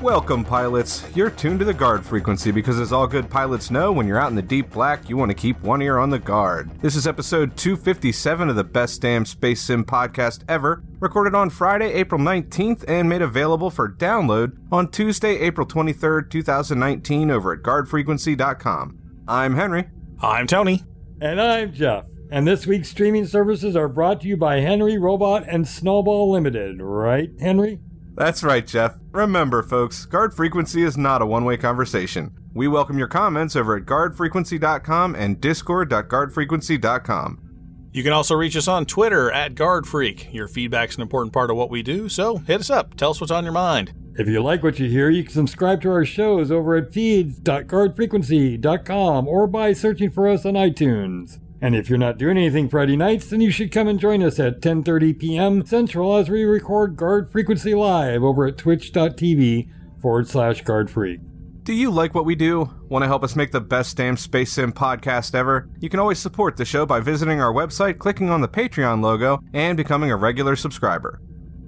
Welcome, pilots. You're tuned to the guard frequency because, as all good pilots know, when you're out in the deep black, you want to keep one ear on the guard. This is episode 257 of the Best Damn Space Sim podcast ever, recorded on Friday, April 19th, and made available for download on Tuesday, April 23rd, 2019, over at guardfrequency.com. I'm Henry. I'm Tony. And I'm Jeff. And this week's streaming services are brought to you by Henry Robot and Snowball Limited, right, Henry? That's right, Jeff. Remember, folks, guard frequency is not a one way conversation. We welcome your comments over at guardfrequency.com and discord.guardfrequency.com. You can also reach us on Twitter at GuardFreak. Your feedback's an important part of what we do, so hit us up. Tell us what's on your mind. If you like what you hear, you can subscribe to our shows over at feeds.guardfrequency.com or by searching for us on iTunes. And if you're not doing anything Friday nights, then you should come and join us at 10:30 p.m. Central as we record Guard Frequency live over at twitch.tv forward slash guard freak. Do you like what we do? Want to help us make the best damn Space Sim podcast ever? You can always support the show by visiting our website, clicking on the Patreon logo, and becoming a regular subscriber.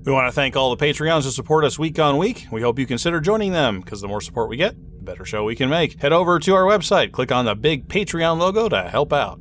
We want to thank all the Patreons who support us week on week. We hope you consider joining them, because the more support we get, the better show we can make. Head over to our website, click on the big Patreon logo to help out.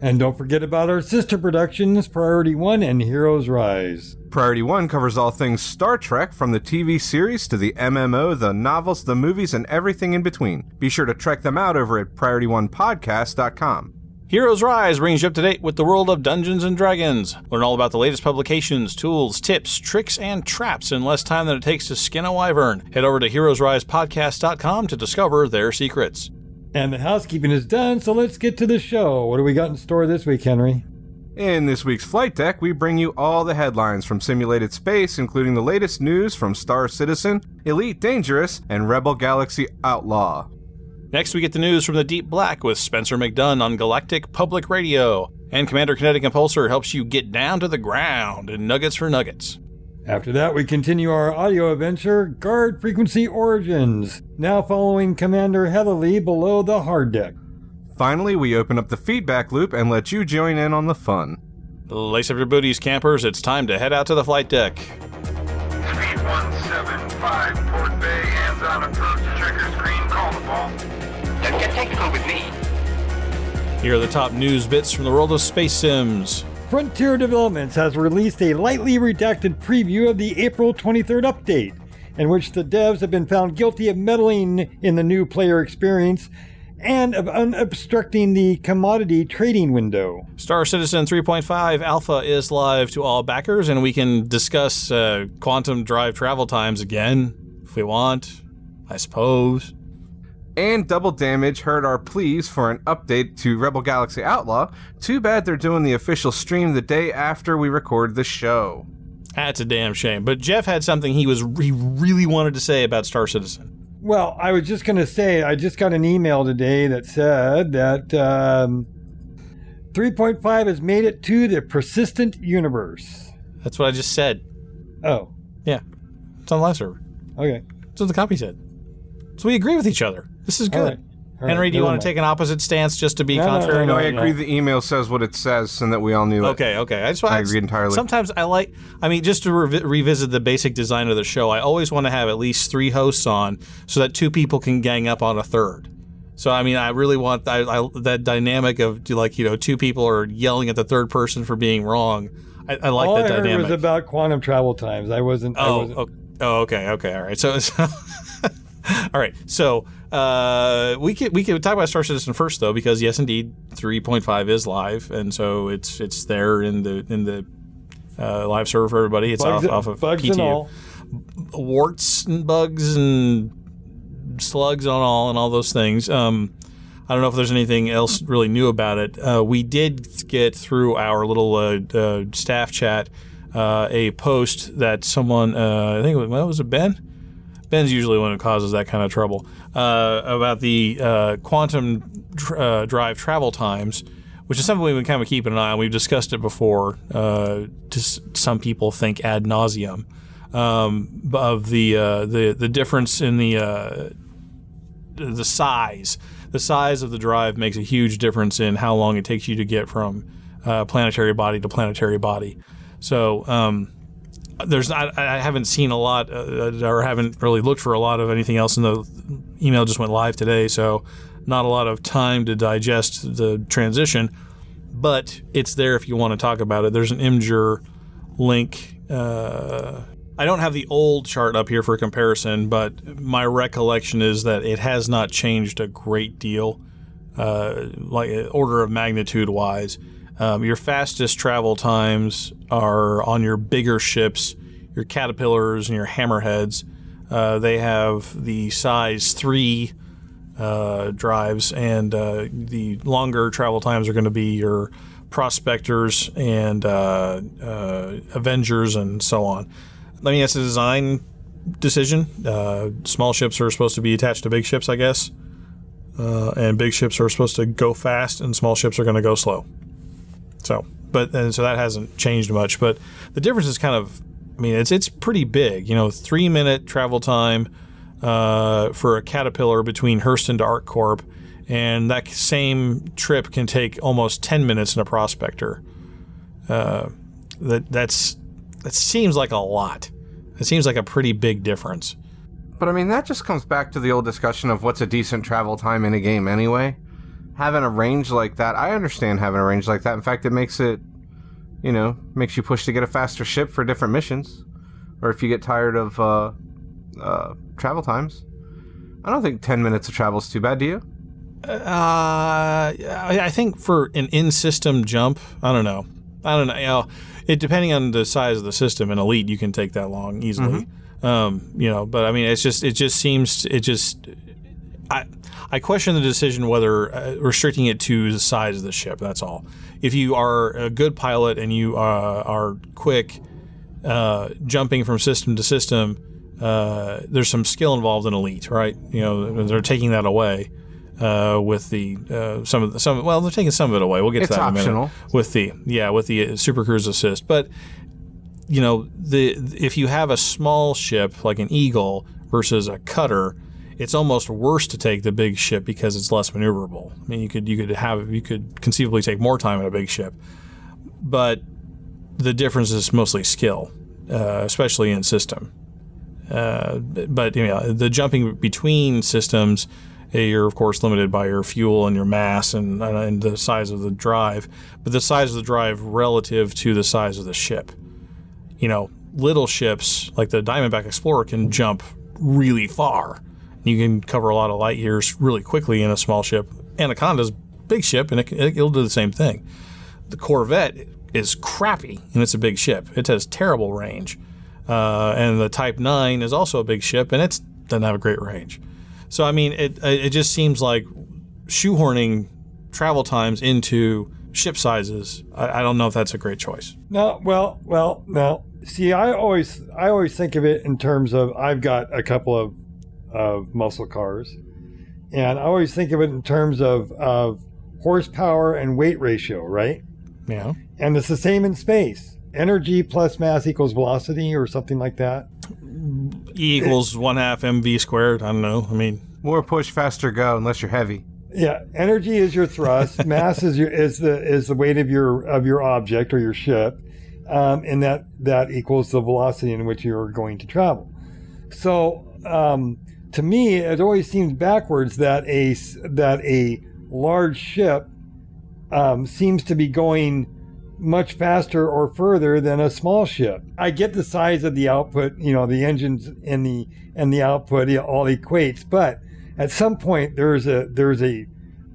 And don't forget about our sister productions, Priority One and Heroes Rise. Priority 1 covers all things Star Trek, from the TV series to the MMO, the novels, the movies, and everything in between. Be sure to check them out over at PriorityOnePodcast.com. Heroes Rise brings you up to date with the world of Dungeons and Dragons. Learn all about the latest publications, tools, tips, tricks, and traps in less time than it takes to skin a wyvern. Head over to heroesrisepodcast.com to discover their secrets. And the housekeeping is done, so let's get to the show. What do we got in store this week, Henry? In this week's Flight Deck, we bring you all the headlines from simulated space, including the latest news from Star Citizen, Elite Dangerous, and Rebel Galaxy Outlaw. Next, we get the news from the Deep Black with Spencer McDunn on Galactic Public Radio. And Commander Kinetic Impulsor helps you get down to the ground in Nuggets for Nuggets. After that, we continue our audio adventure, Guard Frequency Origins, now following Commander Heatherly below the hard deck. Finally, we open up the feedback loop and let you join in on the fun. Lace up your booties, campers. It's time to head out to the flight deck. 3175 Port Bay, hands on approach, trigger screen, call the ball. Don't get technical with me. Here are the top news bits from the world of space sims. Frontier Developments has released a lightly redacted preview of the April 23rd update, in which the devs have been found guilty of meddling in the new player experience and of unobstructing the commodity trading window. Star Citizen 3.5 Alpha is live to all backers, and we can discuss uh, quantum drive travel times again if we want, I suppose. And Double Damage heard our pleas for an update to Rebel Galaxy Outlaw. Too bad they're doing the official stream the day after we record the show. That's a damn shame. But Jeff had something he was he really wanted to say about Star Citizen. Well, I was just going to say, I just got an email today that said that um, 3.5 has made it to the persistent universe. That's what I just said. Oh, Yeah, it's on the live server. okay. That's what the copy said. So we agree with each other. This is good. right. All right, Henry, do you never want to take an opposite stance just to be No, no, contrary? No, no, I agree. no. The email says what it says, and that we all knew it. Okay, okay. I just I want agree entirely. Sometimes I like. I mean, just to revi- revisit the basic design of the show, I always want to have at least three hosts on, so that two people can gang up on a third. So I mean, I really want I, I, that dynamic of like you know two people are yelling at the third person for being wrong. I, I like All that I heard dynamic. was about quantum travel times. I wasn't. I Oh, wasn't oh, oh, okay, okay, all right. So, so all right. So uh, we could we could talk about Star Citizen first though, because yes, indeed, three point five is live, and so it's it's there in the in the uh, live server for everybody. It's bugs, off, off of bugs PTU. and all. warts and bugs and slugs on all and all those things. Um, I don't know if there's anything else really new about it. Uh, we did get through our little uh, uh, staff chat uh, a post that someone, uh, I think it was, well, was it Ben? Ben's usually one who causes that kind of trouble uh, about the uh, quantum tr- uh, drive travel times, which is something we've been kind of keeping an eye on. We've discussed it before. Uh, to s- some people think ad nauseum um, of the uh, the the difference in the the size. The size of the drive makes a huge difference in how long it takes you to get from uh, planetary body to planetary body. So um, there's I, I haven't seen a lot uh, or haven't really looked for a lot of anything else. And the email just went live today, so not a lot of time to digest the transition. But it's there if you want to talk about it. There's an Imgur link. Uh, I don't have the old chart up here for comparison, but my recollection is that it has not changed a great deal, uh, like order of magnitude wise. Um, your fastest travel times are on your bigger ships, your caterpillars and your hammerheads. Uh, they have the size three uh, drives, and uh, the longer travel times are going to be your prospectors and uh, uh, avengers and so on. I mean, it's a design decision. Uh, small ships are supposed to be attached to big ships, I guess, and big ships are supposed to go fast, and small ships are going to go slow. So, but and so that hasn't changed much. But the difference is kind of, I mean, it's it's pretty big. You know, three minute travel time uh, for a caterpillar between Hurston to ArcCorp, and that same trip can take almost ten minutes in a prospector. Uh, that that's that seems like a lot. It seems like a pretty big difference. But I mean, that just comes back to the old discussion of what's a decent travel time in a game anyway. Having a range like that, I understand having a range like that. In fact, it makes it, you know, makes you push to get a faster ship for different missions. Or if you get tired of uh, uh, travel times. I don't think 10 minutes of travel is too bad, do you? Uh, I think for an in-system jump, I don't know. I don't know. You know, it depending on the size of the system. In Elite, you can take that long easily. Um, you know, but I mean, it's just it just seems it just I I question the decision whether uh, restricting it to the size of the ship. That's all. If you are a good pilot and you uh, are quick, uh, jumping from system to system, uh, there's some skill involved in Elite, right? You know, they're taking that away uh, with the uh, some of the, some. Well, they're taking some of it away. We'll get It's to that in a optional. minute. With the yeah, with the Super Cruise assist, but you know, the if you have a small ship like an Eagle versus a cutter, it's almost worse to take the big ship because it's less maneuverable. I mean, you could you could have you could conceivably take more time in a big ship, but the difference is mostly skill, uh, especially in system. Uh, but you know, the jumping between systems, uh, you're of course limited by your fuel and your mass and, and the size of the drive. But the size of the drive relative to the size of the ship. You know, little ships like the Diamondback Explorer can jump really far. You can cover a lot of light years really quickly in a small ship. Anaconda's big ship, and it, it'll do the same thing. The Corvette is crappy, and it's a big ship. It has terrible range. Uh, and the Type 9 is also a big ship, and it doesn't have a great range. So, I mean, it, it just seems like shoehorning travel times into ship sizes, I, I don't know if that's a great choice. No, well, well, no. See, I always, I always think of it in terms of I've got a couple of, of muscle cars, and I always think of it in terms of of horsepower and weight ratio, right? Yeah. And it's the same in space. Energy plus mass equals velocity, or something like that. E equals one half mv squared. I don't know. I mean, More push, faster go, unless you're heavy. Yeah, energy is your thrust. mass is your is the is the weight of your of your object or your ship, um, and that that equals the velocity in which you're going to travel. So um, to me, it always seems backwards that a that a large ship um, seems to be going much faster or further than a small ship. I get the size of the output, you know, the engines and the and the output all equates, but at some point there's a there's a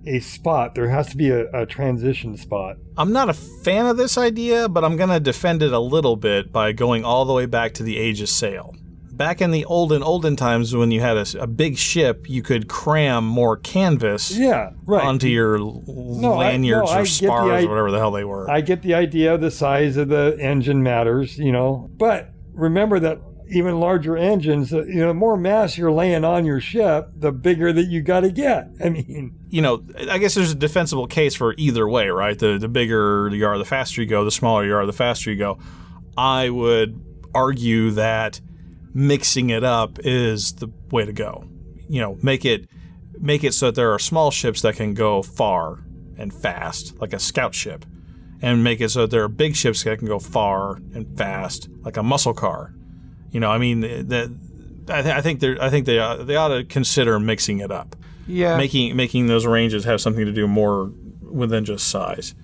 a spot. There has to be a, a transition spot. I'm not a fan of this idea, but I'm going to defend it a little bit by going all the way back to the age of sail. Back in the olden, olden times when you had a, a big ship, you could cram more canvas Yeah, right. onto your I- lanyards no, or the spars i- or whatever the hell they were. I get the idea. The size of the engine matters, you know. But remember that even larger engines. uh, You know, the more mass you're laying on your ship, the bigger that you got to get. I mean, you know, I guess there's a defensible case for either way, right? The the bigger you are, the faster you go. The smaller you are, the faster you go. I would argue that mixing it up is the way to go. You know, make it make it so that there are small ships that can go far and fast, like a scout ship, and make it so that there are big ships that can go far and fast, like a muscle car. You know, I mean, that I, th- I think they I think they uh, they ought to consider mixing it up Yeah, making making those ranges have something to do more within just size.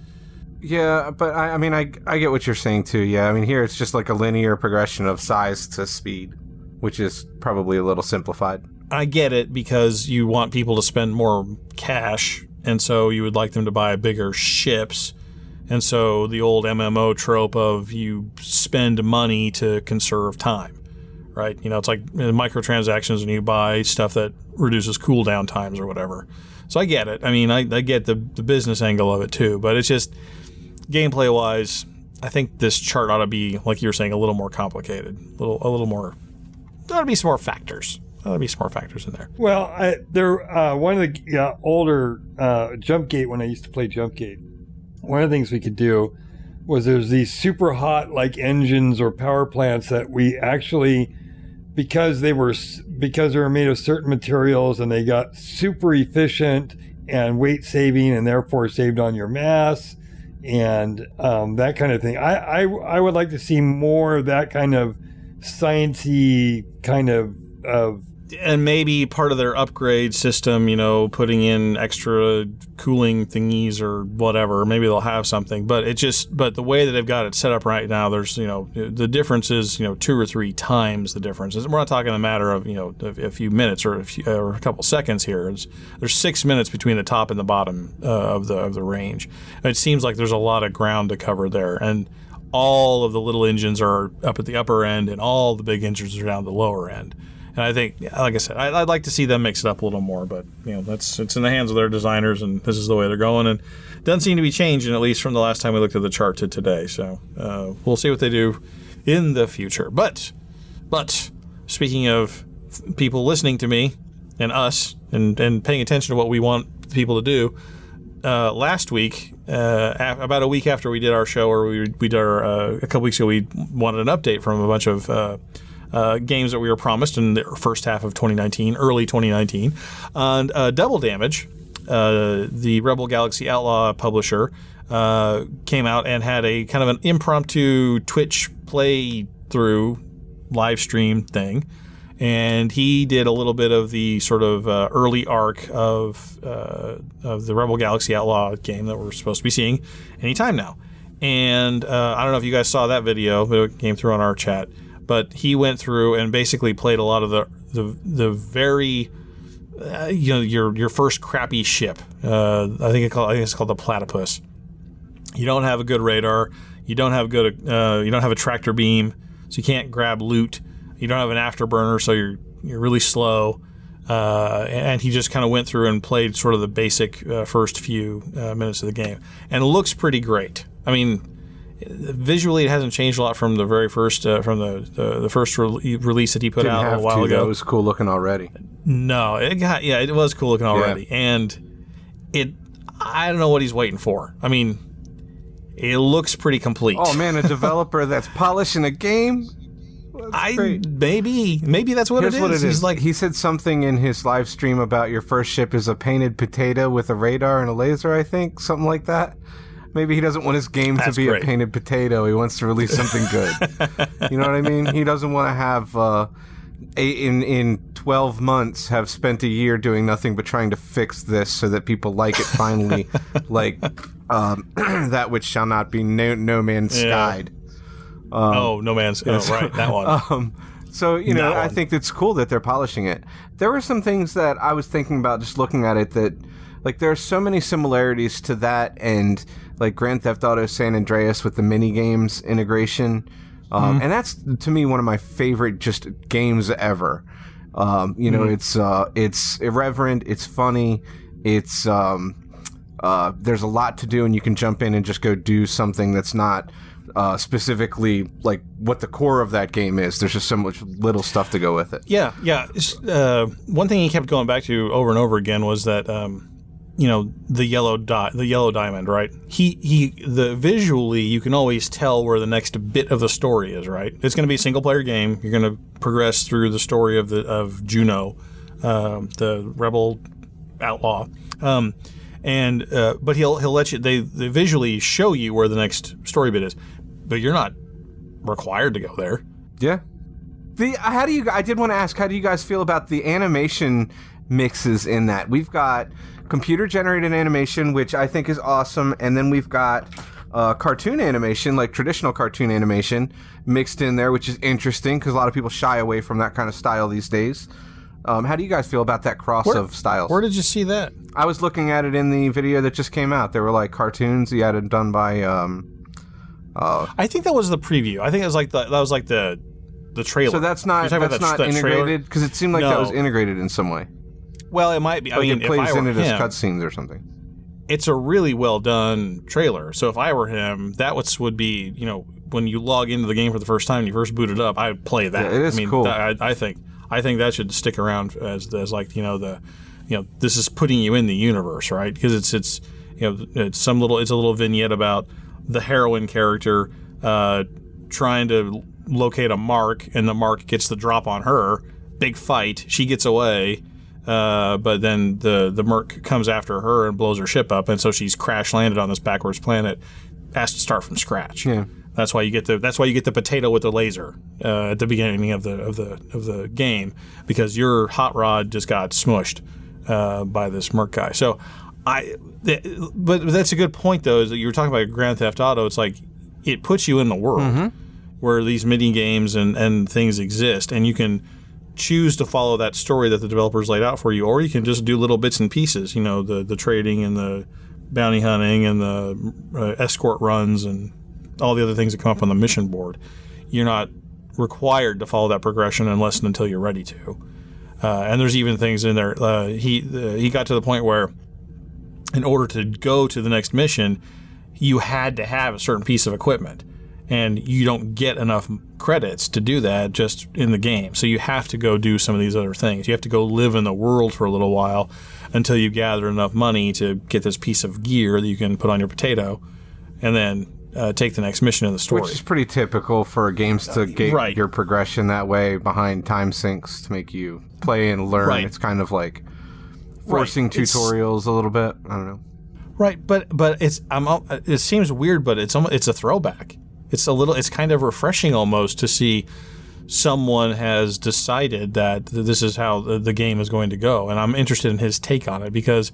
Yeah, but I, I mean, I I get what you're saying too. Yeah, I mean, here it's just like a linear progression of size to speed, which is probably a little simplified. I get it because you want people to spend more cash, and so you would like them to buy bigger ships. And so the old MMO trope of you spend money to conserve time, right? You know, it's like microtransactions when you buy stuff that reduces cooldown times or whatever. So I get it. I mean, I, I get the, the business angle of it too, but it's just gameplay wise, I think this chart ought to be, like you were saying, a little more complicated, a little, a little more. There ought to be some more factors. There ought to be some more factors in there. well, I, there uh, one of the uh, older uh, Jumpgate when I used to play Jumpgate. One of the things we could do was there's these super hot like engines or power plants that we actually because they were because they were made of certain materials and they got super efficient and weight saving and therefore saved on your mass and um, that kind of thing. I, I I would like to see more of that kind of sciencey kind of of and maybe part of their upgrade system, you know, putting in extra cooling thingies or whatever. Maybe they'll have something, but it just, but the way that they've got it set up right now, there's, you know, the difference is, you know, two or three times the difference. We're not talking a matter of, you know, a, few minutes or a, few, or a couple seconds here. It's, there's six minutes between the top and the bottom uh, of the of the range. It seems like there's a lot of ground to cover there, and all of the little engines are up at the upper end, and all the big engines are down the lower end. And I think, like I said, I, I'd like to see them mix it up a little more, but you know, that's it's in the hands of their designers, and this is the way they're going, and it doesn't seem to be changing at least from the last time we looked at the chart to today. So uh, we'll see what they do in the future. But, but speaking of people listening to me and us, and and paying attention to what we want people to do, uh, last week, uh, about a week after we did our show, or we, we did our, uh, a couple weeks ago, we wanted an update from a bunch of uh, games that we were promised in the first half of 2019, early 2019. And uh, Double Damage, uh, the Rebel Galaxy Outlaw publisher, uh, came out and had a kind of an impromptu Twitch play through live stream thing and he did a little bit of the sort of uh, early arc of uh, of the Rebel Galaxy Outlaw game that we're supposed to be seeing anytime now. And I don't know if you guys saw that video, but it came through on our chat. But he went through and basically played a lot of the the, the very uh, you know your your first crappy ship. Uh, I think it called, I think it's called the Platypus. You don't have a good radar. You don't have good. Uh, you don't have a tractor beam, so you can't grab loot. You don't have an afterburner, so you're you're really slow. Uh, and he just kind of went through and played sort of the basic uh, first few uh, minutes of the game, and it looks pretty great. I mean, visually it hasn't changed a lot from the very first uh, from the the, the first re- release that he put Didn't out a while to, ago. It was cool looking already. No, it got yeah, it was cool looking already, and it. I don't know what he's waiting for. I mean, it looks pretty complete. Oh man, a developer that's polishing a game. That's I great. maybe maybe that's what Here's it is. what it is. He's like he said something in his live stream about your first ship is a painted potato with a radar and a laser. I think something like that. Maybe he doesn't want his game That's to be great. a painted potato. He wants to release something good. you know what I mean? He doesn't want to have uh, a, in in twelve months have spent a year doing nothing but trying to fix this so that people like it finally, like um, that which shall not be no, no man's Yeah. skied. oh no man's oh right that one. Um, so you know, I think it's cool that they're polishing it. There were some things that I was thinking about just looking at it that, like, there are so many similarities to that and like Grand Theft Auto San Andreas with the mini games integration, um, Mm-hmm. and that's to me one of my favorite just games ever. Um, you know, Mm-hmm. it's uh, it's irreverent, it's funny, it's um, uh, there's a lot to do, and you can jump in and just go do something that's not uh, specifically like what the core of that game is. There's just so much little stuff to go with it. Yeah, yeah. Uh, one thing he kept going back to over and over again was that, um, you know, the yellow dot, the yellow diamond, right? He he. The visually, you can always tell where the next bit of the story is, right? It's going to be a single player game. You're going to progress through the story of the of Juno, um, the rebel outlaw. Um, and uh, but he'll he'll let you they, they visually show you where the next story bit is, but you're not required to go there. Yeah. The how do you? I did want to ask, how do you guys feel about the animation mixes in that? We've got computer generated animation, which I think is awesome, and then we've got uh, cartoon animation, like traditional cartoon animation, mixed in there, which is interesting because a lot of people shy away from that kind of style these days. Um, how do you guys feel about that cross of styles? Where did you see that? I was looking at it in the video that just came out. They were like cartoons he had it done by. Um, I think that was the preview. I think it was like the that was like the the trailer. so that's not that's that- not that integrated because it seemed like that was integrated in some way. Well, it might be. I Like mean, it plays if I in were it as cutscenes or something. it's a really well done trailer. So if I were him, that would would be you know when you log into the game for the first time and you first boot it up, I'd play that. Yeah, it is I mean, cool. that- I, I think I think that should stick around as as like you know the you know this is putting you in the universe, right? Because it's it's you know it's some little it's a little vignette about the heroine character uh, trying to locate a mark, and the mark gets the drop on her. Big fight. She gets away. Uh, but then the the Merc comes after her and blows her ship up, and so she's crash landed on this backwards planet, has to start from scratch. Yeah. That's why you get the that's why you get the potato with the laser uh, at the beginning of the of the of the game because your hot rod just got smushed uh, by this Merc guy. So I, th- but that's a good point though. Is that you were talking about Grand Theft Auto? It's like it puts you in the world where these mini games and and things exist, and you can choose to follow that story that the developers laid out for you, or you can just do little bits and pieces. You know, the the trading and the bounty hunting and the uh, escort runs and all the other things that come up on the mission board. You're not required to follow that progression unless and until you're ready to. Uh, and there's even things in there. Uh, he uh, he got to the point where, in order to go to the next mission, you had to have a certain piece of equipment, and you don't get enough credits to do that just in the game. So you have to go do some of these other things. You have to go live in the world for a little while until you gather enough money to get this piece of gear that you can put on your potato, and then uh, take the next mission in the story. Which is pretty typical for games to gate right. your progression that way behind time sinks to make you play and learn. Right. It's kind of like forcing Right. It's- tutorials a little bit. I don't know. Right, but but it's I'm it seems weird, but it's almost, it's a throwback. It's a little it's kind of refreshing almost to see someone has decided that this is how the, game is going to go, and I'm interested in his take on it because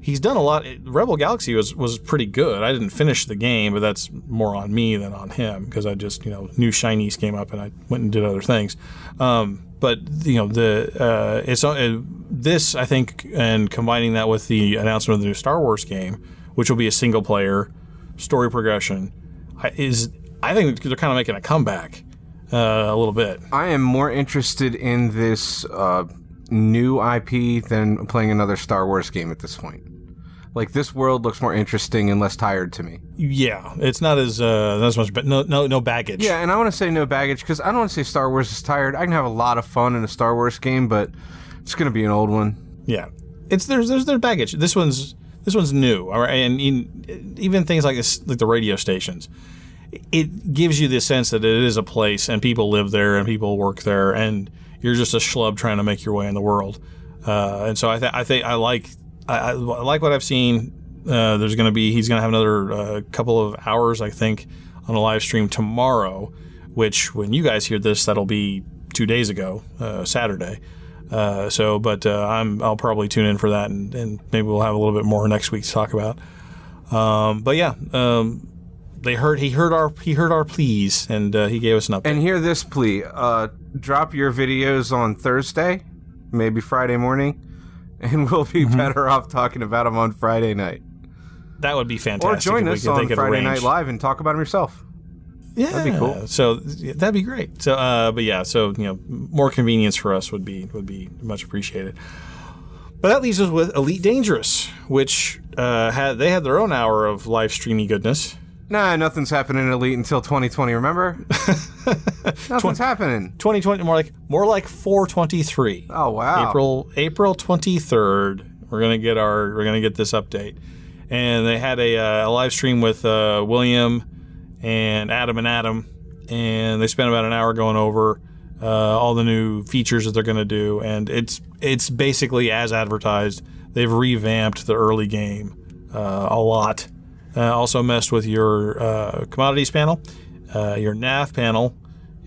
he's done a lot. Rebel Galaxy was was pretty good. I didn't finish the game, but that's more on me than on him because I just you know new shinies came up and I went and did other things. Um, but you know the uh, it's uh, this I think and combining that with the announcement of the new Star Wars game, which will be a single player story progression, is I think they're kind of making a comeback uh, a little bit. I am more interested in this uh, new IP than playing another Star Wars game at this point. Like this world looks more interesting and less tired to me. Yeah, it's not as uh, not as much, but no no no baggage. Yeah, and I want to say no baggage because I don't want to say Star Wars is tired. I can have a lot of fun in a Star Wars game, but it's going to be an old one. Yeah, it's there's there's there's baggage. This one's this one's new, all right, and in, even things like this, like the radio stations, it gives you the sense that it is a place and people live there and people work there, and you're just a schlub trying to make your way in the world. Uh, and so I th- I think I like I, I like what I've seen. Uh, there's going to be he's going to have another uh, couple of hours, I think, on a live stream tomorrow. Which when you guys hear this, that'll be two days ago, uh, Saturday. Uh, so, but uh, I'm I'll probably tune in for that, and, and maybe we'll have a little bit more next week to talk about. Um, but yeah, um, they heard he heard our he heard our pleas, and uh, he gave us an update. And hear this plea: uh, drop your videos on Thursday, maybe Friday morning, and we'll be Mm-hmm. better off talking about them on Friday night. that would be fantastic. Or join us on Friday. Night Live and talk about them yourself. Yeah, That'd be cool. So that'd be great. So, uh, but yeah, so you know, more convenience for us would be would be much appreciated. But that leaves us with Elite Dangerous, which uh, had they had their own hour of live streamy goodness. Nah, nothing's happening in Elite until 2020. Remember? nothing's happening. 2020 more like more like 423. Oh wow. April April 23rd. We're gonna get our we're gonna get this update, and they had a, uh, a live stream with uh, William and Adam and Adam, and they spent about an hour going over uh, all the new features that they're gonna do, and it's it's basically as advertised. They've revamped the early game uh, a lot. Uh, also messed with your uh, commodities panel, uh, your nav panel,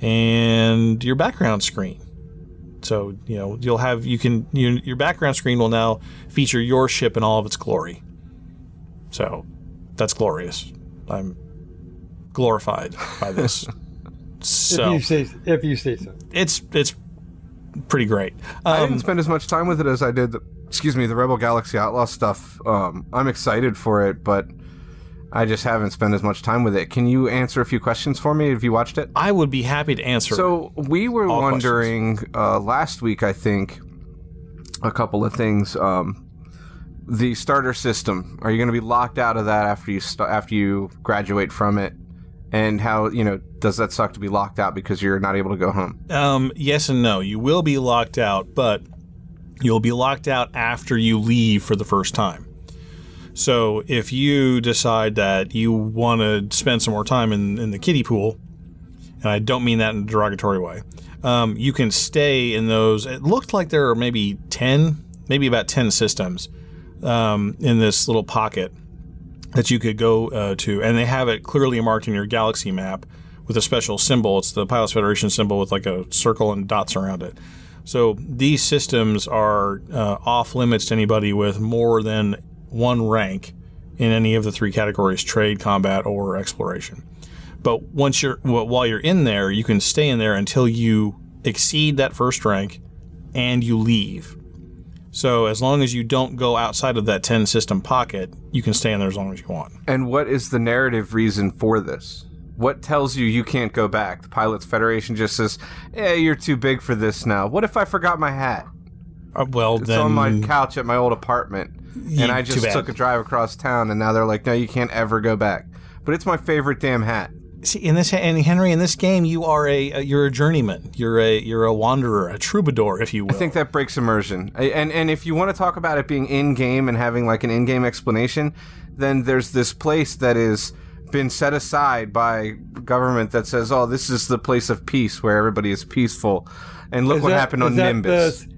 and your background screen. So you know you'll have you can you, your background screen will now feature your ship in all of its glory. So that's glorious. I'm glorified by this. so If you say if you say so. it's it's pretty great. I Um, didn't spend as much time with it as I did. The, excuse me, the Rebel Galaxy Outlaw stuff. Um, I'm excited for it, but I just haven't spent as much time with it. Can you answer a few questions for me? Have you watched it? I would be happy to answer. So we were All wondering uh, last week, I think, a couple of things. Um, the starter system. Are you going to be locked out of that after you st- after you graduate from it? And how you know does that suck to be locked out because you're not able to go home? Um, yes and no. You will be locked out, but you'll be locked out after you leave for the first time. So if you decide that you want to spend some more time in, in the kiddie pool, and I don't mean that in a derogatory way, um, you can stay in those. It looked like there are maybe 10, maybe about 10 systems um, in this little pocket that you could go uh, to, and they have it clearly marked in your galaxy map with a special symbol. It's the Pilots Federation symbol with like a circle and dots around it. So these systems are uh, off limits to anybody with more than one rank in any of the three categories: trade, combat, or exploration. But once you're well, while you're in there, you can stay in there until you exceed that first rank and you leave. So as long as you don't go outside of that 10 system pocket, you can stay in there as long as you want. And what is the narrative reason for this? What tells you you can't go back? The Pilots Federation just says, "Eh, you're too big for this now." What if I forgot my hat? Uh, well, It's then on my couch at my old apartment, Ye- and I just took a drive across town, and now they're like, "No, you can't ever go back." But it's my favorite damn hat. See, in this and Henry, in this game, you are a you're a journeyman. You're a you're a wanderer, a troubadour, if you will. I think that breaks immersion. I- And and if you want to talk about it being in game and having like an in game explanation, then there's this place that is been set aside by government that says, "Oh, this is the place of peace where everybody is peaceful." And look Is what that- happened on Nimbus. the-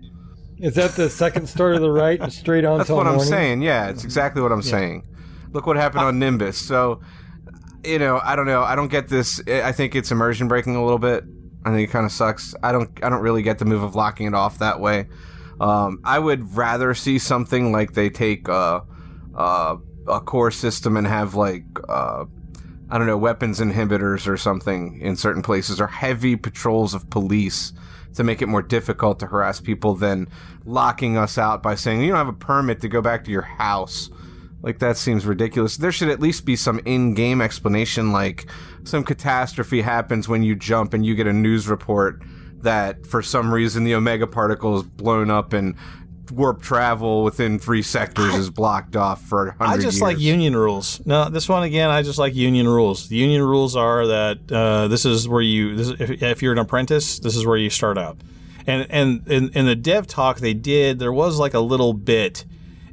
is that the second story to the right and straight on That's till what I'm morning? saying. Yeah, it's exactly what I'm saying. Look what happened uh, on Nimbus. So, you know, I don't know. I don't get this. I think it's immersion breaking a little bit. I think it kind of sucks. I don't. I don't really get the move of locking it off that way. Um, I would rather see something like they take uh, uh, a core system and have like uh, I don't know weapons inhibitors or something in certain places or heavy patrols of police to make it more difficult to harass people than locking us out by saying you don't have a permit to go back to your house. Like that seems ridiculous. There should at least be some in-game explanation like some catastrophe happens when you jump and you get a news report that for some reason the omega particle is blown up and warp travel within 3 sectors is blocked off for 100 I just like union rules. No, this one again, I just like union rules. The union rules are that uh, this is where you, this, if, if you're an apprentice, this is where you start out. And and in, in the dev talk they did, there was like a little bit.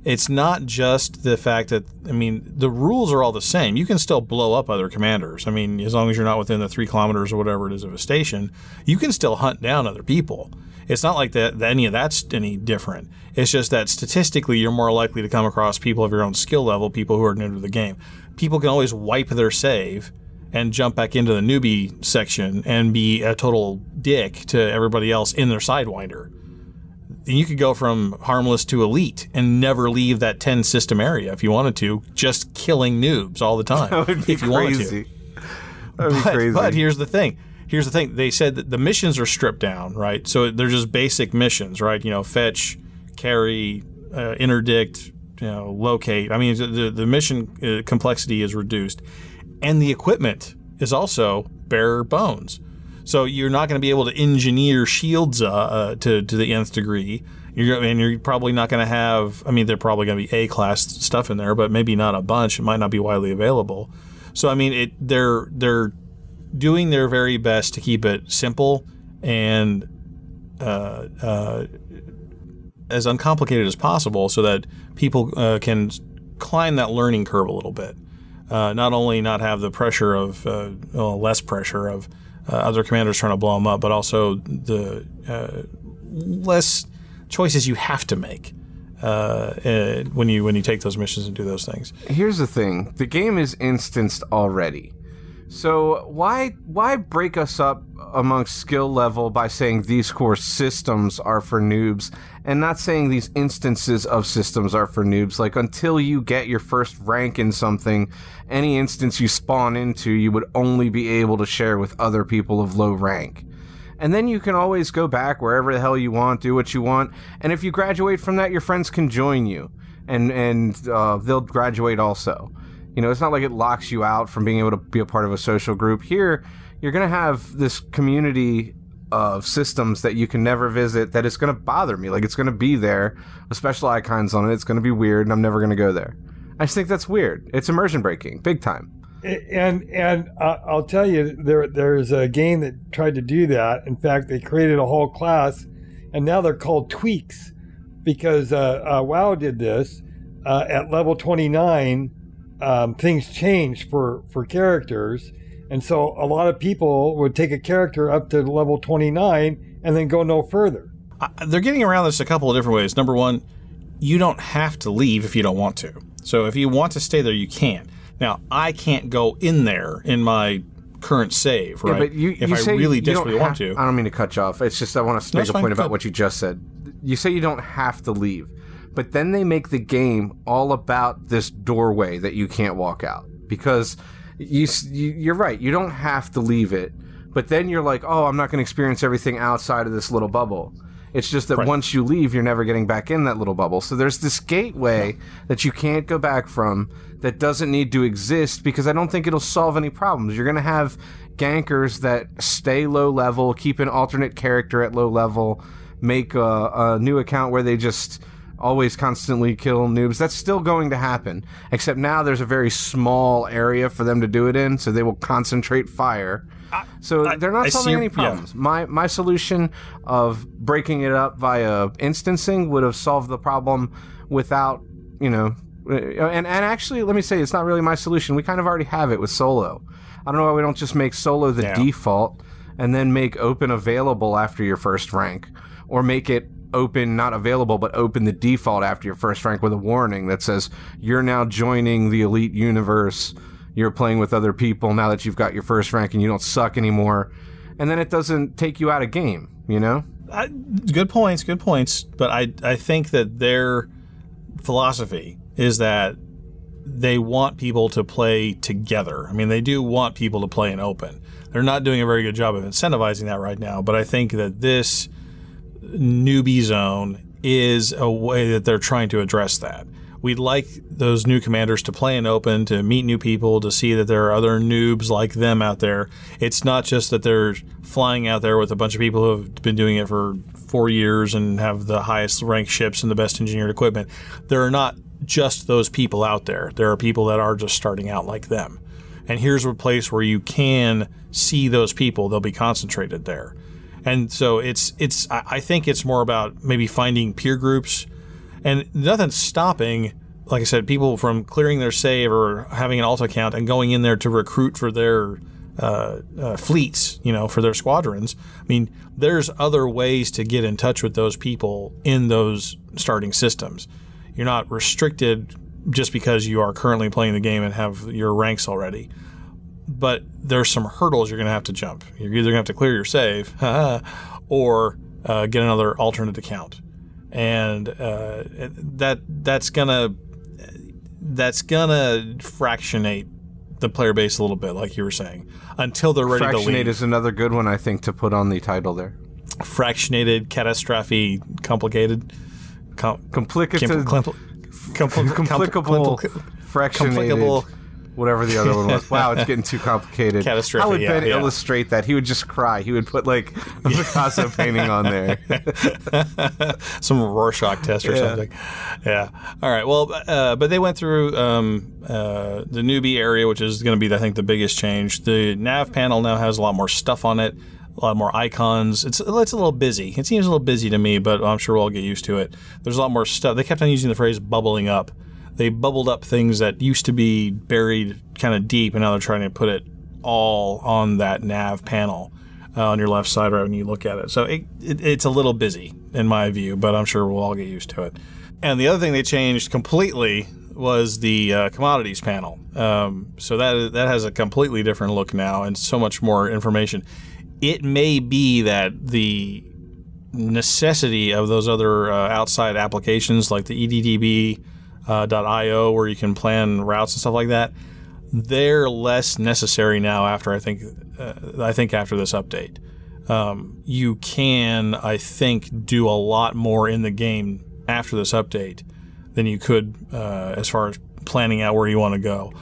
It's not just the fact that I mean the rules are all the same. You can still blow up other commanders. I mean, as long as you're not within the three kilometers or whatever it is of a station, you can still hunt down other people. It's not like that, that any of that's any different. It's just that statistically, you're more likely to come across people of your own skill level, people who are new to the game. People can always wipe their save and jump back into the newbie section and be a total dick to everybody else in their sidewinder. And you could go from harmless to elite and never leave that 10 system area if you wanted to, just killing noobs all the time. that would be if you wanted to. crazy. That would be But, crazy. but here's the thing. Here's the thing. They said that the missions are stripped down, right? So they're just basic missions, right? You know, fetch, carry, uh, interdict, you know, locate. I mean, the the mission uh, complexity is reduced, and the equipment is also bare bones. So you're not going to be able to engineer shields uh, uh, to to the nth degree. You're, and you're probably not going to have. I mean, they're probably going to be A class stuff in there, but maybe not a bunch. It might not be widely available. So I mean, it they're they're doing their very best to keep it simple and uh, uh, as uncomplicated as possible, so that people uh, can climb that learning curve a little bit. Uh, not only not have the pressure of well, less pressure of uh, other commanders trying to blow them up, but also the uh, less choices you have to make uh, uh, when you when you take those missions and do those things. Here's the thing: the game is instanced already. So why why break us up amongst skill level by saying these core systems are for noobs and not saying these instances of systems are for noobs? Like until you get your first rank in something, any instance you spawn into, you would only be able to share with other people of low rank. And then you can always go back wherever the hell you want, do what you want. And if you graduate from that, your friends can join you, and and uh, they'll graduate also. You know, it's not like it locks you out from being able to be a part of a social group. Here, you're gonna have this community of systems that you can never visit. That is gonna bother me. Like it's gonna be there with special icons on it. It's gonna be weird, and I'm never gonna go there. I just think that's weird. It's immersion breaking, big time. and and uh, I'll tell you, there there's a game that tried to do that. In fact, they created a whole class, and now they're called twinks, because uh, uh, WoW did this uh, at level 29. Um, things change for for characters, and so a lot of people would take a character up to level 29 and then go no further. Uh, they're getting around this a couple of different ways. Number one, you don't have to leave if you don't want to. So if you want to stay there, you can. Now, I can't go in there in my current save, right? Yeah, but you, if you I say really you don't desperately want have- to. I don't mean to cut you off. It's just I want to make it's a fine. point about what you just said. You say you don't have to leave, but then they make the game all about this doorway that you can't walk out because you, you you're right. You don't have to leave it, but then you're like, oh, I'm not going to experience everything outside of this little bubble. It's just that Right. once you leave, you're never getting back in that little bubble. So there's this gateway that you can't go back from that doesn't need to exist because I don't think it'll solve any problems. You're going to have gankers that stay low level, keep an alternate character at low level, make a, a new account where they just always constantly kill noobs. That's still going to happen, except now there's a very small area for them to do it in, so they will concentrate fire. So I- they're not I solving any yeah. problems. My my solution of breaking it up via instancing would have solved the problem without, you know, uh, and and actually, let me say, it's not really my solution. We kind of already have it with solo. I don't know why we don't just make solo the Yeah. default and then make open available after your first rank, or make it open not available but open the default after your first rank with a warning that says you're now joining the elite universe. You're playing with other people now that you've got your first rank and you don't suck anymore. And then it doesn't take you out of game, you know? I, good points, good points. But I, I think that their philosophy is that they want people to play together. I mean, they do want people to play in open. They're not doing a very good job of incentivizing that right now, but I think that this newbie zone is a way that they're trying to address that. We'd like those new commanders to play in open, to meet new people, to see that there are other noobs like them out there. It's not just that they're flying out there with a bunch of people who have been doing it for four years and have the highest ranked ships and the best engineered equipment. There are not just those people out there. There are people that are just starting out like them. And here's a place where you can see those people. They'll be concentrated there. And so it's it's I think it's more about maybe finding peer groups and nothing's stopping like I said, people from clearing their save or having an alt account and going in there to recruit for their uh, uh, fleets, you know, for their squadrons. I mean, there's other ways to get in touch with those people in those starting systems. You're not restricted just because you are currently playing the game and have your ranks already. But there's some hurdles you're going to have to jump. You're either going to have to clear your save or uh, get another alternate account. And uh, that that's gonna that's gonna fractionate the player base a little bit, like you were saying, until they're ready to leave. Fractionate is another good one, I think, to put on the title there. Fractionated, catastrophe, complicated, com- Complicated, com- compl- compl- complicable, compl- fractionated. complicable, whatever the other one was. Wow, it's getting too complicated. Catastrophic, How would Ben yeah. illustrate that? He would just cry. He would put like a Picasso painting on there. some Rorschach test or Yeah. something. Yeah. All right. Well, uh, but they went through um, uh, the newbie area, which is going to be, I think, the biggest change. The nav panel now has a lot more stuff on it, a lot more icons. It's it's a little busy. It seems a little busy to me, but I'm sure we'll all get used to it. There's a lot more stuff. They kept on using the phrase "bubbling up." They bubbled up things that used to be buried kind of deep, and now they're trying to put it all on that nav panel uh, on your left side right when you look at it. So it, it, it's a little busy in my view, but I'm sure we'll all get used to it. And the other thing they changed completely was the uh, commodities panel. Um, so that that has a completely different look now and so much more information. It may be that the necessity of those other uh, outside applications like the EDDB uh, where you can plan routes and stuff like that they're less necessary now after I think uh, I think after this update. Um, you can I think do a lot more in the game after this update than you could uh, as far as planning out where you want to go.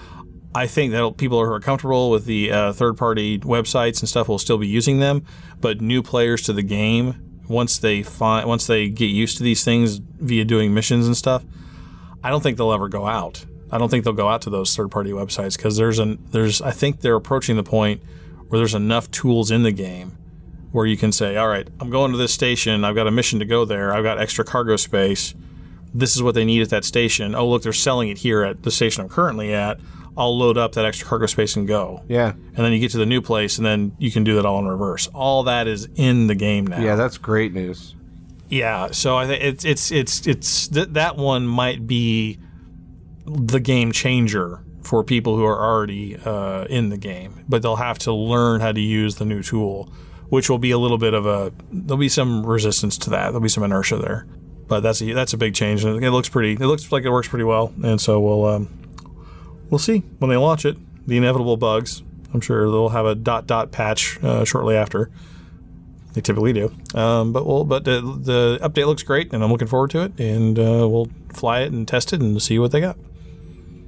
I think that people who are comfortable with the uh, third-party websites and stuff will still be using them, but new players to the game once they find once they get used to these things via doing missions and stuff, I don't think they'll ever go out. I don't think they'll go out to those third-party websites because there's an there's I think they're approaching the point where there's enough tools in the game where you can say, all right, I'm going to this station. I've got a mission to go there. I've got extra cargo space. This is what they need at that station. Oh, look, they're selling it here at the station I'm currently at. I'll load up that extra cargo space and go. Yeah. And then you get to the new place, and then you can do that all in reverse. All that is in the game now. Yeah, that's great news. Yeah, so I think it's it's it's it's th- that one might be the game changer for people who are already uh, in the game, but they'll have to learn how to use the new tool, which will be a little bit of a there'll be some resistance to that. There'll be some inertia there, but that's a that's a big change, and it looks pretty. It looks like it works pretty well, and so we'll um, we'll see when they launch it. The inevitable bugs. I'm sure they'll have a dot dot patch uh, shortly after. They typically do. Um, but we'll, but the, the update looks great, and I'm looking forward to it. And uh, we'll fly it and test it and see what they got.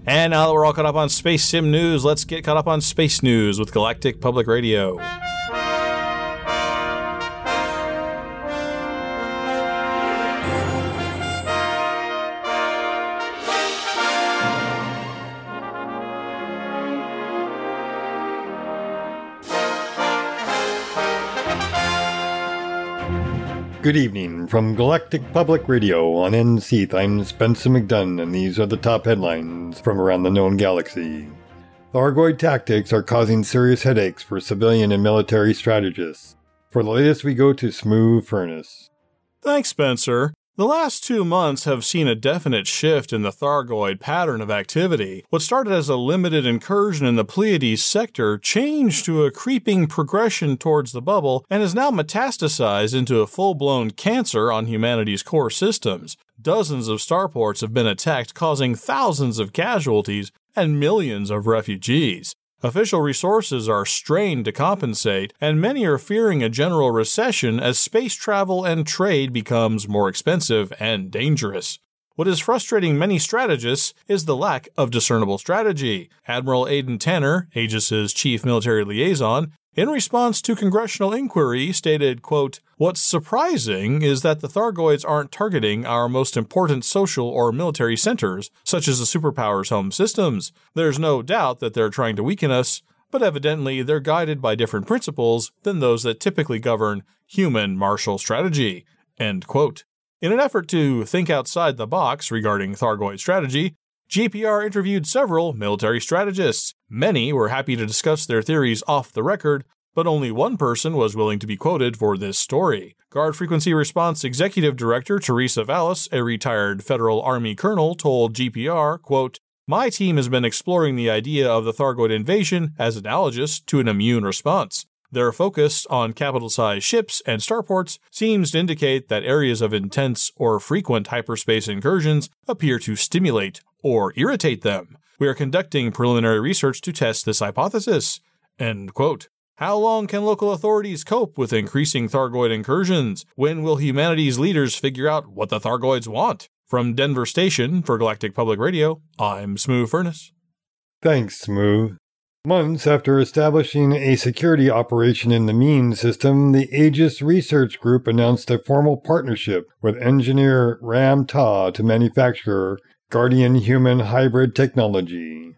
And now that we're all caught up on space sim news, let's get caught up on space news with Galactic Public Radio. Good evening from Galactic Public Radio on NSEATH. I'm Spencer McDunn, and these are the top headlines from around the known galaxy. Thargoid tactics are causing serious headaches for civilian and military strategists. For the latest, we go to Smooth Furnace. Thanks, Spencer. The last two months have seen a definite shift in the Thargoid pattern of activity. What started as a limited incursion in the Pleiades sector changed to a creeping progression towards the bubble and has now metastasized into a full blown cancer on humanity's core systems. Dozens of starports have been attacked, causing thousands of casualties and millions of refugees. Official resources are strained to compensate, and many are fearing a general recession as space travel and trade becomes more expensive and dangerous. What is frustrating many strategists is the lack of discernible strategy. Admiral Aidan Tanner, Aegis's chief military liaison, in response to congressional inquiry stated, quote, What's surprising is that the Thargoids aren't targeting our most important social or military centers, such as the superpowers' home systems. There's no doubt that they're trying to weaken us, but evidently they're guided by different principles than those that typically govern human martial strategy. End quote. In an effort to think outside the box regarding Thargoid strategy, GPR interviewed several military strategists. Many were happy to discuss their theories off the record, but only one person was willing to be quoted for this story. Guard Frequency Response Executive Director Teresa Vallis, a retired Federal Army colonel, told GPR, quote, My team has been exploring the idea of the Thargoid invasion as analogous to an immune response. Their focus on capital sized ships and starports seems to indicate that areas of intense or frequent hyperspace incursions appear to stimulate or irritate them. We are conducting preliminary research to test this hypothesis. End quote. How long can local authorities cope with increasing Thargoid incursions? When will humanity's leaders figure out what the Thargoids want? From Denver Station for Galactic Public Radio, I'm Smooth Furnace. Thanks, Smooth. Months after establishing a security operation in the Meene system, the Aegis Research Group announced a formal partnership with engineer Ram Tah to manufacture Guardian Human Hybrid Technology.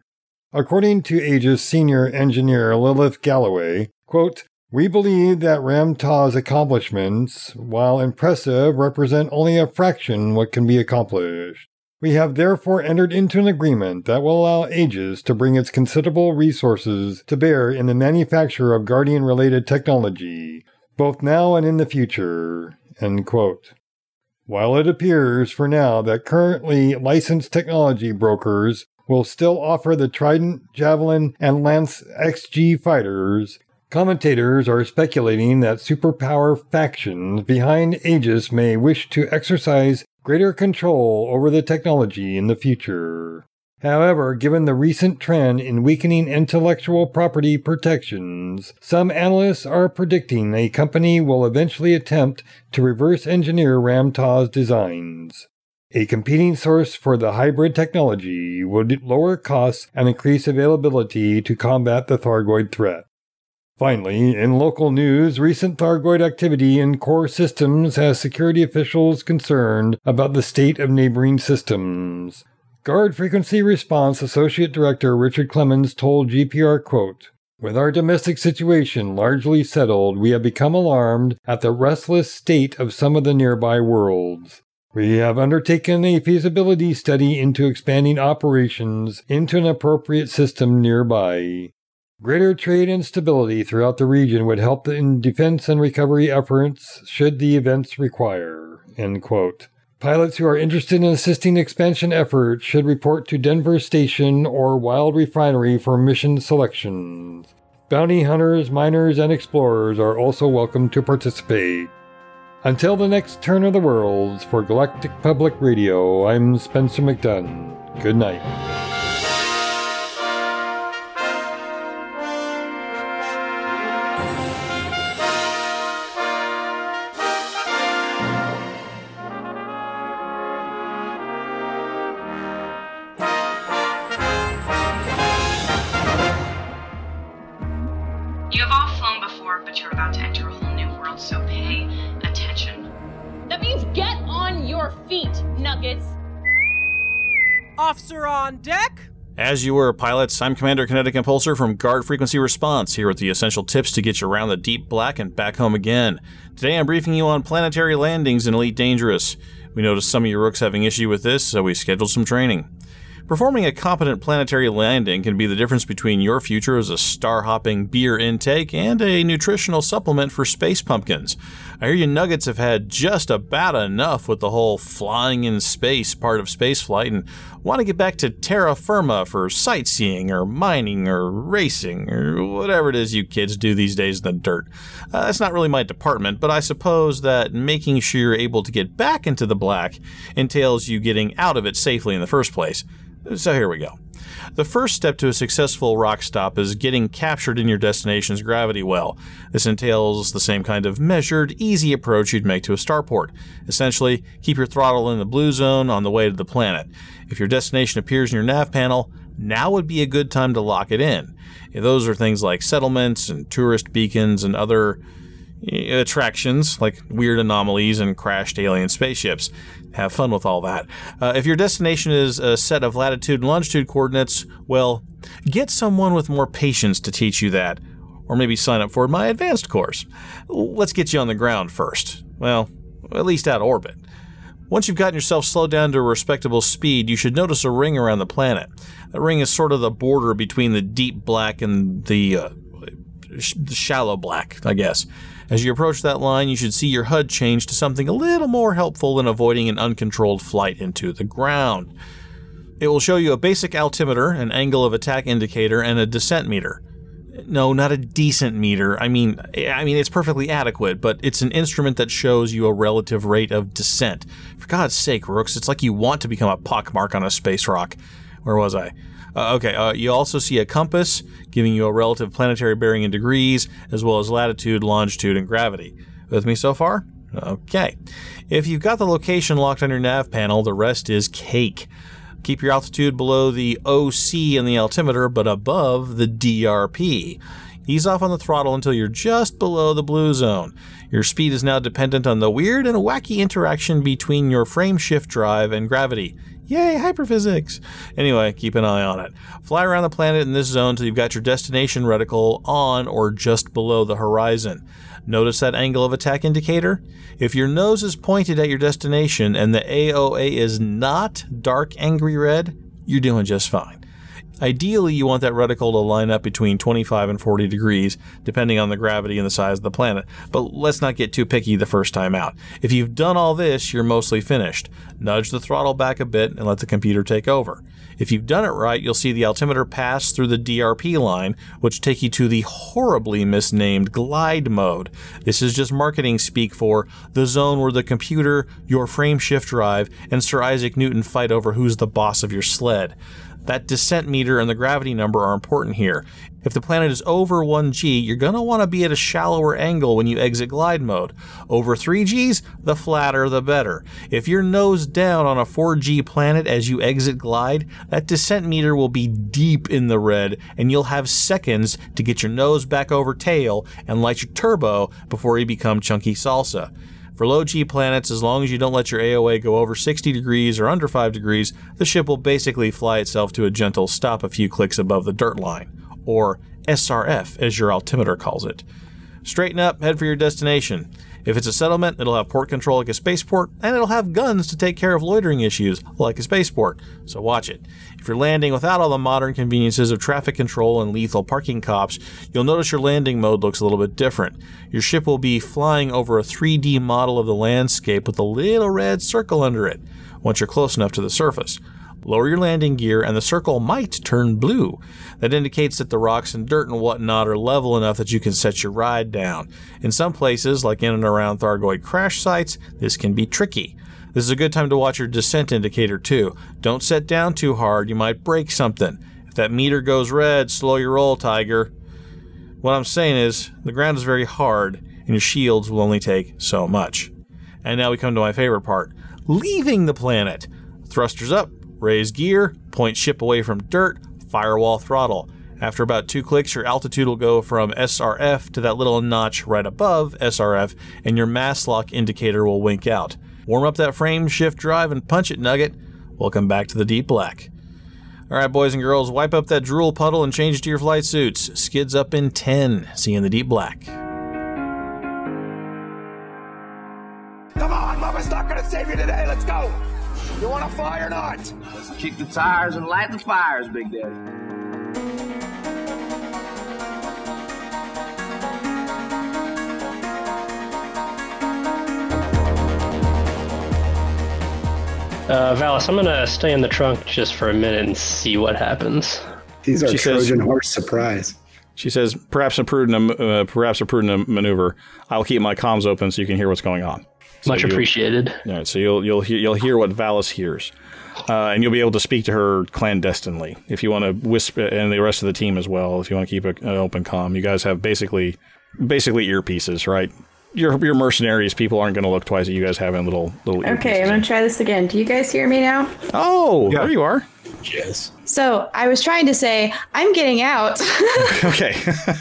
According to Aegis senior engineer Lilith Galloway, quote, we believe that Ram Tah's accomplishments, while impressive, represent only a fraction what can be accomplished. We have therefore entered into an agreement that will allow Aegis to bring its considerable resources to bear in the manufacture of Guardian related technology, both now and in the future. While it appears for now that currently licensed technology brokers will still offer the Trident, Javelin, and Lance XG fighters, Commentators are speculating that superpower factions behind Aegis may wish to exercise greater control over the technology in the future. However, given the recent trend in weakening intellectual property protections, some analysts are predicting a company will eventually attempt to reverse engineer Ram Tah's designs. A competing source for the hybrid technology would lower costs and increase availability to combat the Thargoid threat. Finally, in local news, recent Thargoid activity in core systems has security officials concerned about the state of neighboring systems. Guard Frequency Response Associate Director Richard Clemens told GPR, quote, with our domestic situation largely settled, we have become alarmed at the restless state of some of the nearby worlds. We have undertaken a feasibility study into expanding operations into an appropriate system nearby. Greater trade and stability throughout the region would help in defense and recovery efforts should the events require. Pilots who are interested in assisting expansion efforts should report to Denver Station or Wild Refinery for mission selections. Bounty hunters, miners, and explorers are also welcome to participate. Until the next turn of the worlds for Galactic Public Radio, I'm Spencer McDunn. Good night. On deck? As you were, pilots, I'm Commander Kinetic Impulsor from Guard Frequency Response, here with the essential tips to get you around the deep black and back home again. Today I'm briefing you on planetary landings in Elite Dangerous. We noticed some of your rooks having issue with this, so we scheduled some training. Performing a competent planetary landing can be the difference between your future as a star hopping beer intake and a nutritional supplement for space pumpkins. I hear you nuggets have had just about enough with the whole flying in space part of spaceflight and want to get back to terra firma for sightseeing or mining or racing or whatever it is you kids do these days in the dirt. Uh, that's not really my department, but I suppose that making sure you're able to get back into the black entails you getting out of it safely in the first place. So here we go. The first step to a successful rock stop is getting captured in your destination's gravity well. This entails the same kind of measured, easy approach you'd make to a starport. Essentially, keep your throttle in the blue zone on the way to the planet. If your destination appears in your nav panel, now would be a good time to lock it in. Those are things like settlements and tourist beacons and other eh, attractions like weird anomalies and crashed alien spaceships. Have fun with all that. Uh, if your destination is a set of latitude and longitude coordinates, well, get someone with more patience to teach you that, or maybe sign up for my advanced course. Let's get you on the ground first. Well, at least out of orbit. Once you've gotten yourself slowed down to a respectable speed, you should notice a ring around the planet. That ring is sort of the border between the deep black and the, uh, sh- the shallow black, I guess. As you approach that line, you should see your HUD change to something a little more helpful in avoiding an uncontrolled flight into the ground. It will show you a basic altimeter, an angle of attack indicator, and a descent meter. No, not a decent meter. I mean, I mean it's perfectly adequate, but it's an instrument that shows you a relative rate of descent. For God's sake, Rooks, it's like you want to become a pockmark on a space rock. Where was I? Uh, okay, uh, you also see a compass giving you a relative planetary bearing in degrees, as well as latitude, longitude, and gravity. With me so far? Okay. If you've got the location locked on your nav panel, the rest is cake. Keep your altitude below the OC in the altimeter, but above the DRP. Ease off on the throttle until you're just below the blue zone. Your speed is now dependent on the weird and wacky interaction between your frame shift drive and gravity. Yay, hyperphysics! Anyway, keep an eye on it. Fly around the planet in this zone till you've got your destination reticle on or just below the horizon. Notice that angle of attack indicator? If your nose is pointed at your destination and the AOA is not dark angry red, you're doing just fine. Ideally, you want that reticle to line up between 25 and 40 degrees, depending on the gravity and the size of the planet, but let's not get too picky the first time out. If you've done all this, you're mostly finished. Nudge the throttle back a bit and let the computer take over. If you've done it right, you'll see the altimeter pass through the DRP line, which take you to the horribly misnamed glide mode. This is just marketing speak for the zone where the computer, your frame shift drive, and Sir Isaac Newton fight over who's the boss of your sled. That descent meter and the gravity number are important here. If the planet is over 1G, you're going to want to be at a shallower angle when you exit glide mode. Over 3Gs, the flatter the better. If you're nose down on a 4G planet as you exit glide, that descent meter will be deep in the red and you'll have seconds to get your nose back over tail and light your turbo before you become chunky salsa. For low G planets, as long as you don't let your AOA go over 60 degrees or under 5 degrees, the ship will basically fly itself to a gentle stop a few clicks above the dirt line, or SRF as your altimeter calls it. Straighten up, head for your destination. If it's a settlement, it'll have port control like a spaceport, and it'll have guns to take care of loitering issues like a spaceport, so watch it. If you're landing without all the modern conveniences of traffic control and lethal parking cops, you'll notice your landing mode looks a little bit different. Your ship will be flying over a 3D model of the landscape with a little red circle under it once you're close enough to the surface. Lower your landing gear, and the circle might turn blue. That indicates that the rocks and dirt and whatnot are level enough that you can set your ride down. In some places, like in and around Thargoid crash sites, this can be tricky. This is a good time to watch your descent indicator too. Don't set down too hard, you might break something. If that meter goes red, slow your roll, Tiger. What I'm saying is, the ground is very hard, and your shields will only take so much. And now we come to my favorite part leaving the planet. Thrusters up, raise gear, point ship away from dirt, firewall throttle. After about two clicks, your altitude will go from SRF to that little notch right above SRF, and your mass lock indicator will wink out. Warm up that frame shift drive and punch it, Nugget. Welcome back to the deep black. All right, boys and girls, wipe up that drool puddle and change to your flight suits. Skids up in 10. See you in the deep black. Come on, Mama's not gonna save you today. Let's go. You wanna fly or not? Let's kick the tires and light the fires, Big Daddy. Uh, Valis, I'm gonna stay in the trunk just for a minute and see what happens. These are She says- Trojan horse surprise. She says, perhaps a prudent, uh, perhaps a prudent maneuver. I'll keep my comms open so you can hear what's going on. So Much appreciated. All right, so you'll you'll hear, you'll hear what Valis hears, uh, and you'll be able to speak to her clandestinely if you want to whisper, and the rest of the team as well. If you want to keep a- an open comm, you guys have basically basically earpieces, right? Your your mercenaries people aren't going to look twice at you guys having little little. Okay, I'm gonna try this again. Do you guys hear me now? Oh, there you are. Yes. So I was trying to say I'm getting out. okay.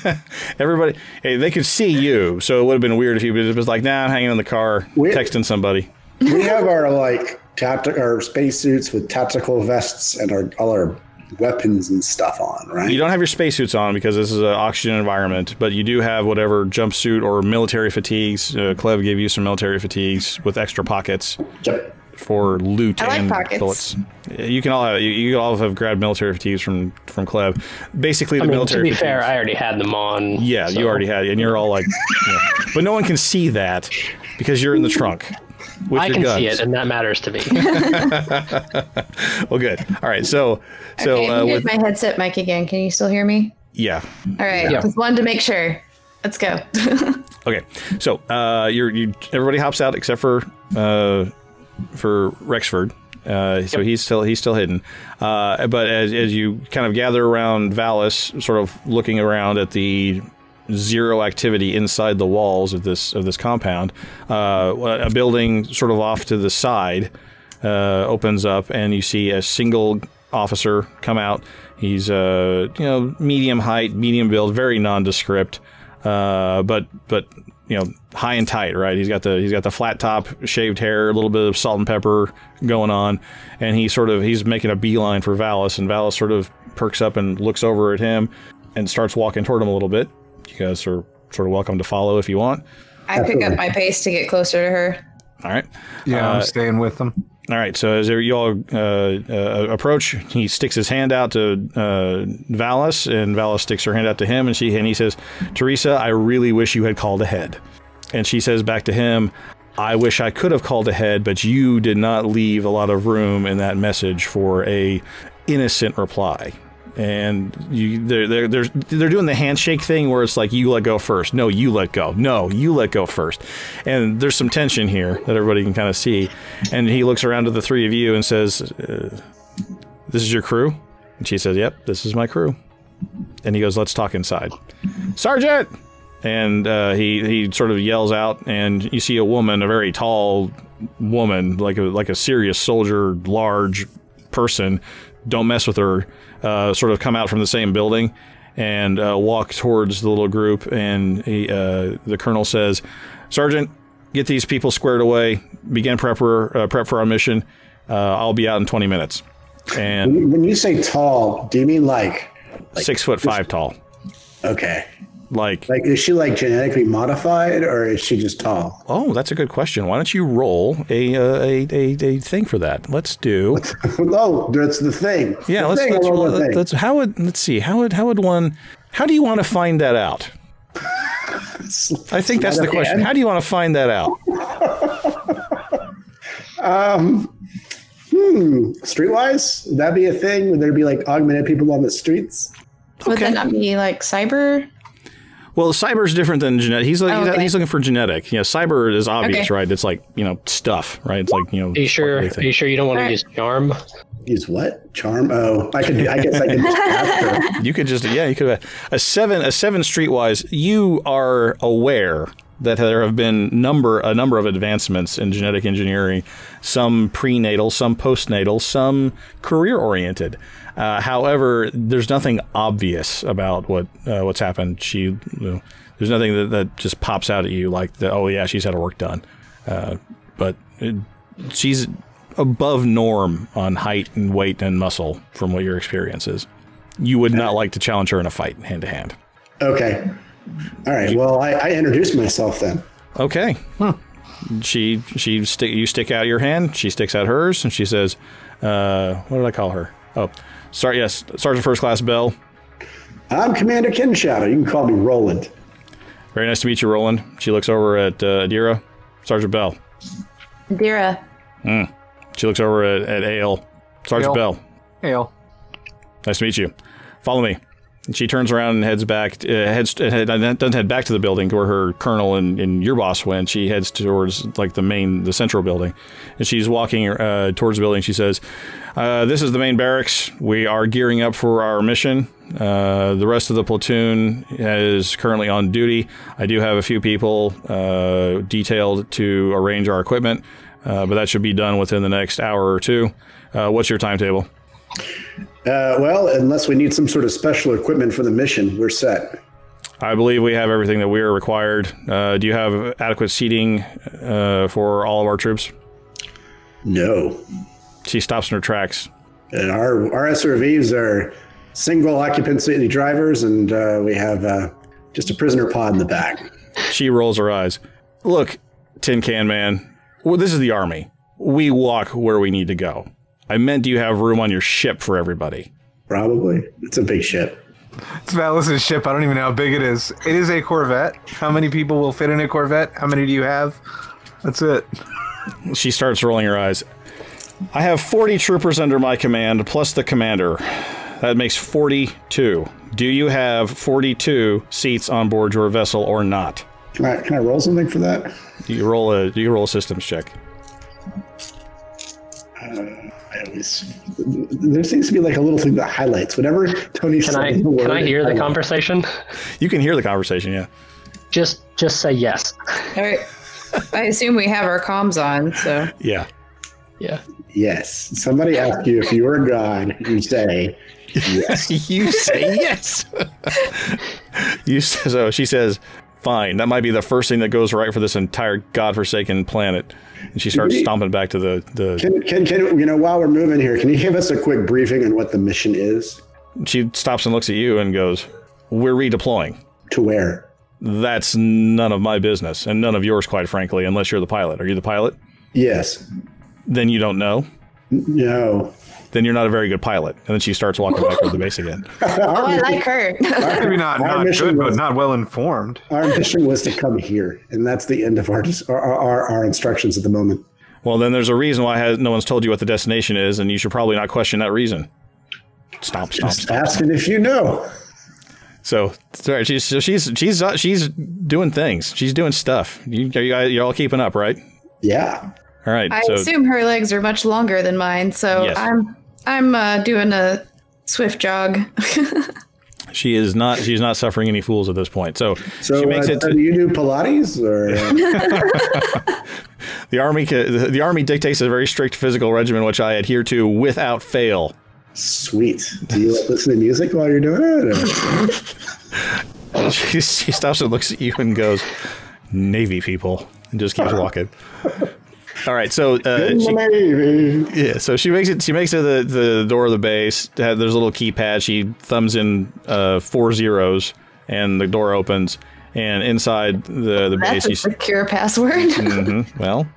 Everybody, hey, they could see you, so it would have been weird if you was like, "Nah, I'm hanging in the car, texting somebody." we have our like tacti- our spacesuits with tactical vests and our all our weapons and stuff on, right? You don't have your spacesuits on because this is an oxygen environment, but you do have whatever jumpsuit or military fatigues. Uh, Clev gave you some military fatigues with extra pockets for loot I like and pockets. bullets. You can all have, you, you all have grabbed military fatigues from from Clev. Basically, the I mean, to military be fatigues. fair, I already had them on. yeah, you already had, and you're all like, yeah. but no one can see that because you're in the trunk. With I your can guns. see it, and that matters to me. well, good. All right, so so okay, uh, with my headset mic again. Can you still hear me? yeah, All right, Yeah. just wanted to make sure. Let's go. Okay, so uh, you're you everybody hops out except for uh, for Rexford. Uh, so he's still he's still hidden. Uh, but as as you kind of gather around Valis, sort of looking around at the zero activity inside the walls of this of this compound, uh, a building sort of off to the side. uh, opens up, and you see a single officer come out. He's uh, you know medium height, medium build, very nondescript, uh, but but you know high and tight, right? He's got the he's got the flat top, shaved hair, a little bit of salt and pepper going on, and he sort of he's making a beeline for Valis, and Valis sort of perks up and looks over at him and starts walking toward him a little bit. You guys are sort of welcome to follow if you want. I pick up my pace to get closer to her. All right. Yeah, Uh, I'm staying with them. All right. So as you all uh, uh, approach, he sticks his hand out to uh, Valis, and Valis sticks her hand out to him, and she and he says, "Teresa, I really wish you had called ahead." And she says back to him, "I wish I could have called ahead, but you did not leave a lot of room in that message for a innocent reply." And you, they're, they're, they're, they're doing the handshake thing where it's like, you let go first. No, you let go. No, you let go first. And there's some tension here that everybody can kind of see. And he looks around at the three of you and says, uh, This is your crew? And she says, Yep, this is my crew. And he goes, Let's talk inside. Sergeant! And uh, he, he sort of yells out, and you see a woman, a very tall woman, like a, like a serious soldier, large person. Don't mess with her. Uh, sort of come out from the same building and uh, walk towards the little group. And he, uh, the colonel says, Sergeant, get these people squared away. Begin prep for, uh, prep for our mission. Uh, I'll be out in 20 minutes. And When when you say tall, do you mean like six foot five tall. okay? Like, Like is she like genetically modified or is she just tall? oh, that's a good question. Why don't you roll a uh, a, a, a thing for that? Let's do. no, that's the thing. Yeah, The let's thing, let's, I roll roll, thing. let's how would let's see how would how would one how do you want to find that out? I think that's the question. hand? How do you want to find that out? Um, hmm. Streetwise, would that be a thing? Would there be like augmented people on the streets? Would that not be like cyber? Well, cyber is different than genetic. He's like, Oh, he's, okay. he's looking for genetic. Yeah, cyber is obvious, Okay. right? It's like you know stuff, right? It's like you know. Are you sure? Are you sure you don't want to use charm? Use what? Charm? Oh, I could. I guess I could just. You could just yeah, you could have a seven a seven streetwise. You are aware that there have been number a number of advancements in genetic engineering, some prenatal, some postnatal, some career oriented. Uh, however, there's nothing obvious about what uh, what's happened. She, you know, there's nothing that, that just pops out at you like the, oh yeah, she's had her work done. Uh, but it, she's above norm on height and weight and muscle from what your experience is. You would not like to challenge her in a fight hand to hand. Okay. All right. Well, I, I introduced myself then. Okay. She she stick you stick out your hand. She sticks out hers, and she says, uh, "What did I call her? Oh, sorry. Yes, Sergeant First Class Bell. I'm Commander Kinshadow. You can call me Roland. Very nice to meet you, Roland." She looks over at uh, Adira. Sergeant Bell. Dira. Mm. She looks over at, at Ale. Sergeant Ale. Bell. Hail. Nice to meet you. Follow me. And she turns around and heads back. Uh, heads uh, head, doesn't head back to the building where her colonel and, and your boss went. She heads towards like the main, the central building, and she's walking uh, towards the building. She says, uh, "This is the main barracks. We are gearing up for our mission. Uh, the rest of the platoon is currently on duty. I do have a few people uh, detailed to arrange our equipment, uh, but that should be done within the next hour or two. Uh, what's your timetable?" Uh, well, unless we need some sort of special equipment for the mission, we're set. I believe we have everything that we are required. Uh, do you have adequate seating uh, for all of our troops? No. She stops in her tracks. And our our SRVs are single occupancy drivers, and uh, we have uh, just a prisoner pod in the back. She rolls her eyes. Look, Tin Can Man, well, this is the army. We walk where we need to go. I meant, do you have room on your ship for everybody? Probably. It's a big ship. It's Valis' ship. I don't even know how big it is. It is a Corvette. How many people will fit in a Corvette? How many do you have? That's it. She starts rolling her eyes. I have 40 troopers under my command, plus the commander. That makes 42. Do you have 42 seats on board your vessel or not? Can I, can I roll something for that? Do you roll a do you roll a systems check? Uh, I always there seems to be like a little thing that highlights whenever Tony. Can I can I hear the conversation? You can hear the conversation, yeah. Just just say yes. All right. I assume we have our comms on, so Yeah. Yeah. Yes. Somebody asks you if you were God, you say yes. you say yes. you so oh, she says, "Fine." That might be the first thing that goes right for this entire godforsaken planet. And she starts stomping back to the the. Can, can, can, you know, while we're moving here, can you give us a quick briefing on what the mission is? She stops and looks at you and goes, "We're redeploying." To where? That's none of my business, and none of yours, quite frankly, unless you're the pilot. Are you the pilot? Yes. Then you don't know. No. Then you're not a very good pilot. And then she starts walking back toward the base again. Oh, I like her. Maybe not, not mission good, but not well informed. Our mission was to come here, and that's the end of our our, our, our instructions at the moment. Well, then there's a reason why has, no one's told you what the destination is, and you should probably not question that reason. Stop, stomp, Just stomp. asking if you know. So, sorry, she's so she's she's uh, she's doing things. She's doing stuff. You, are you guys, you're all keeping up, right? Yeah. All right. I so assume her legs are much longer than mine, so Yes. I'm I'm uh, doing a swift jog. she is not she's not suffering any fools at this point. So, So, she makes uh, it. do you do Pilates or? the army the, the army dictates a very strict physical regimen, which I adhere to without fail. Sweet. Do you listen to music while you're doing it? she, she stops and looks at you and goes, "Navy people," and just keeps walking. All right, so uh, she, Navy. Yeah, so she makes it. She makes it to the, the door of the base. There's a little keypad. She thumbs in uh, four zeros, and the door opens. And inside the the base, a you see, secure password. Mhm. well,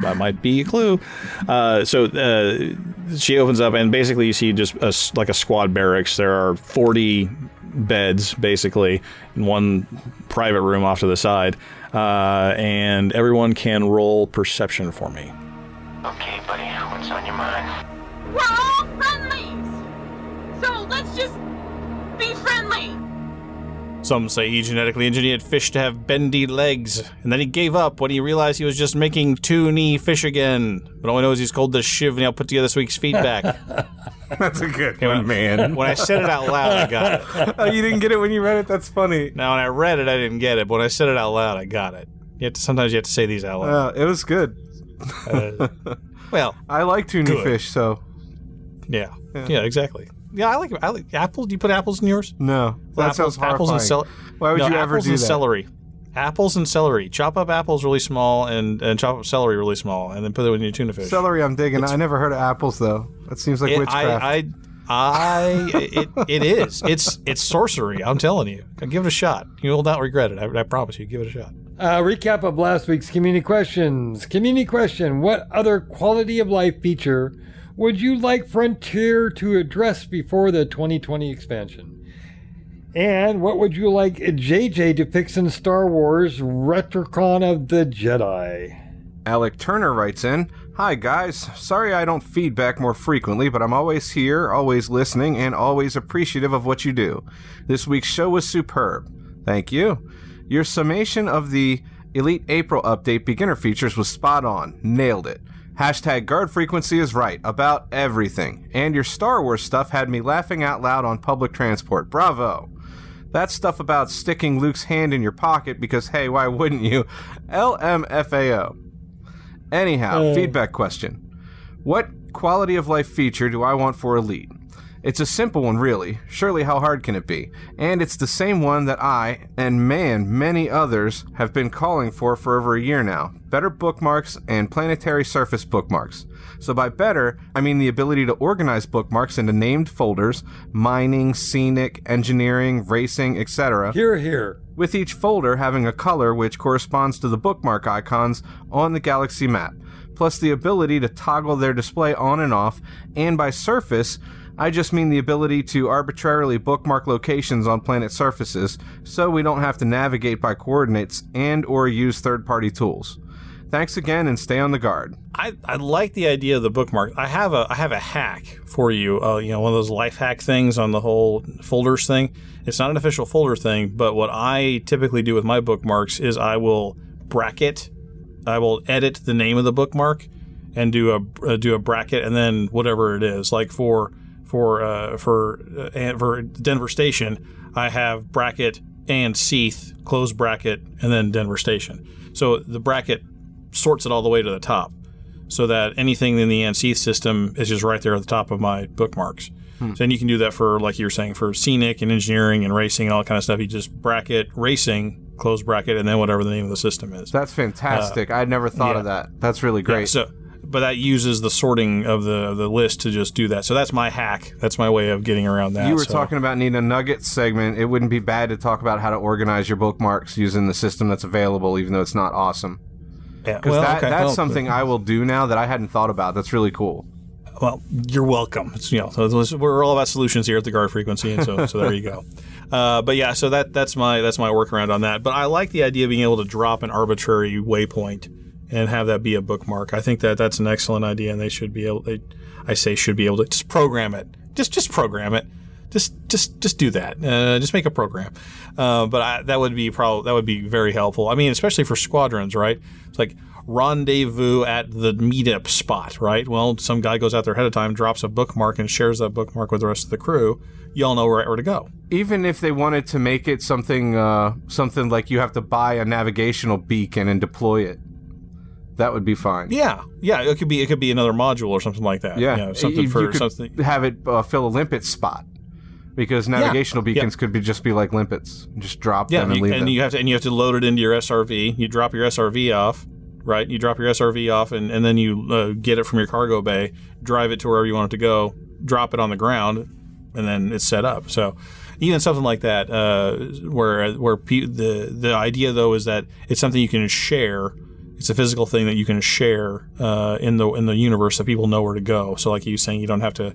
that might be a clue. Uh, so uh, she opens up, and basically you see just a s like a squad barracks. There are 40 beds, basically, in one private room off to the side, uh, and everyone can roll perception for me. Okay, buddy, what's on your mind? We're all friendlies! So let's just be friendly! Some say he genetically engineered fish to have bendy legs, and then he gave up when he realized he was just making two knee fish again. But all I know is he's called the Shiv, and he'll put together this week's feedback. That's a good one, man. when I said it out loud, I got it. oh, you didn't get it when you read it? That's funny. Now, when I read it, I didn't get it, but when I said it out loud, I got it. You have to, sometimes you have to say these out loud. Uh, it was good. Uh, well, I like tuna good. fish, so yeah. yeah, exactly. Yeah, I like I like apples. Do you put apples in yours? no. That apples, sounds horrifying. apples and celery. Why would no, you ever apples do and that? celery. Apples and celery. Chop up apples really small and, and chop up celery really small, and then put it in your tuna fish. Celery, I'm digging. I never heard of apples though. That seems like It- witchcraft. I, I, I it, it is. It's it's sorcery. I'm telling you. Give it a shot. You will not regret it. I, I promise you. Give it a shot. Uh, recap of last week's community questions. Community question What other quality of life feature would you like Frontier to address before the 2020 expansion? And what would you like JJ to fix in Star Wars Retrocon of the Jedi? Alec Turner writes in Hi, guys. Sorry I don't feedback more frequently, but I'm always here, always listening, and always appreciative of what you do. This week's show was superb. Thank you. Your summation of the Elite April update beginner features was spot on. Nailed it. Hashtag guard frequency is right about everything. And your Star Wars stuff had me laughing out loud on public transport. Bravo. That stuff about sticking Luke's hand in your pocket because, hey, why wouldn't you? LMFAO. Anyhow, Uh. feedback question. What quality of life feature do I want for Elite? It's a simple one, really. Surely, how hard can it be? And it's the same one that I, and man, many others, have been calling for for over a year now better bookmarks and planetary surface bookmarks. So, by better, I mean the ability to organize bookmarks into named folders mining, scenic, engineering, racing, etc Here, here. with each folder having a color which corresponds to the bookmark icons on the galaxy map, plus the ability to toggle their display on and off, and by surface, I just mean the ability to arbitrarily bookmark locations on planet surfaces so we don't have to navigate by coordinates and or use third-party tools. Thanks again and stay on the guard. I, I like the idea of the bookmark. I have a I have a hack for you. Uh, you know, one of those life hack things on the whole folders thing. It's not an official folder thing, but what I typically do with my bookmarks is I will bracket, I will edit the name of the bookmark, and do a uh, do a bracket, and then whatever it is. Like for for uh, for uh, for Denver Station, I have bracket and Seath close bracket, and then Denver Station. So the bracket sorts it all the way to the top. so that anything in the ANSI system is just right there at the top of my bookmarks. Hmm. So then you can do that for, like you were saying, for scenic and engineering and racing and all that kind of stuff. You just bracket racing, close bracket, and then whatever the name of the system is. That's fantastic. I'd never thought yeah. of that. That's really Yeah, great. so, but that uses the sorting of the the list to just do that. So that's my hack. That's my way of getting around that. you were So- talking about needing a nugget segment. It wouldn't be bad to talk about how to organize your bookmarks using the system that's available, even though it's not awesome. Yeah, Because well, that, okay, that's something I will do now that I hadn't thought about. That's really cool. Well, you're welcome. It's, you know, so we're all about solutions here at the Guard Frequency, and so so there you go. Uh, but yeah, so that that's my that's my workaround on that. But I like the idea of being able to drop an arbitrary waypoint and have that be a bookmark. I think that that's an excellent idea, and they should be able. They, I say should be able to just program it. Just just program it. Just just just do that. Uh, just make a program. Uh, but I, that would be probably that would be very helpful. I mean, especially for squadrons, right? It's like rendezvous at the meetup spot, right? Well, some guy goes out there ahead of time, drops a bookmark, and shares that bookmark with the rest of the crew. You all know where, where to go. Even if they wanted to make it something, uh, something like you have to buy a navigational beacon and deploy it, that would be fine. Yeah, yeah. It could be it could be another module or something like that. Yeah, you know, something You- for you something. Have it uh, fill a limpet spot because navigational yeah. beacons could be just be like limpets. Just drop Yeah, them and you, leave and them. you have to and you have to load it into your SRV. You drop your SRV off, right? You drop your SRV off, and, and then you uh, get it from your cargo bay, drive it to wherever you want it to go, drop it on the ground, and then it's set up. So even something like that, uh, where where pe- the the idea though is that it's something you can share. It's a physical thing that you can share uh, in the in the universe that people know where to go. So like you saying, you don't have to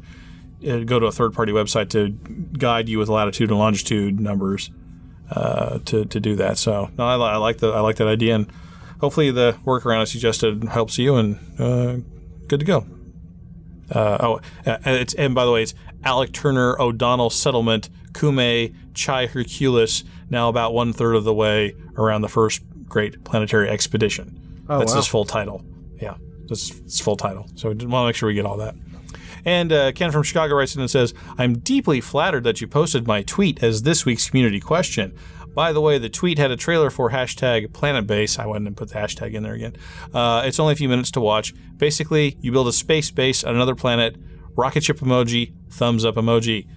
uh, go to a third party website to guide you with latitude and longitude numbers uh, to to do that. So no, I, I like the I like that idea, and hopefully the workaround I suggested helps you, and uh, good to go. Uh, oh, uh, it's and by the way, it's Alec Turner O'Donnell Settlement Kume Chai Hercules. Now about one third of the way around the first Great Planetary Expedition. Oh, That's wow. his full title. Yeah, that's his full title. So we want to make sure we get all that. And uh, Ken from Chicago writes in and says, I'm deeply flattered that you posted my tweet as this week's community question. By the way, the tweet had a trailer for hashtag PlanetBase. I went and put the hashtag in there again. Uh, it's only a few minutes to watch. Basically, you build a space base on another planet, rocket ship emoji, thumbs up emoji.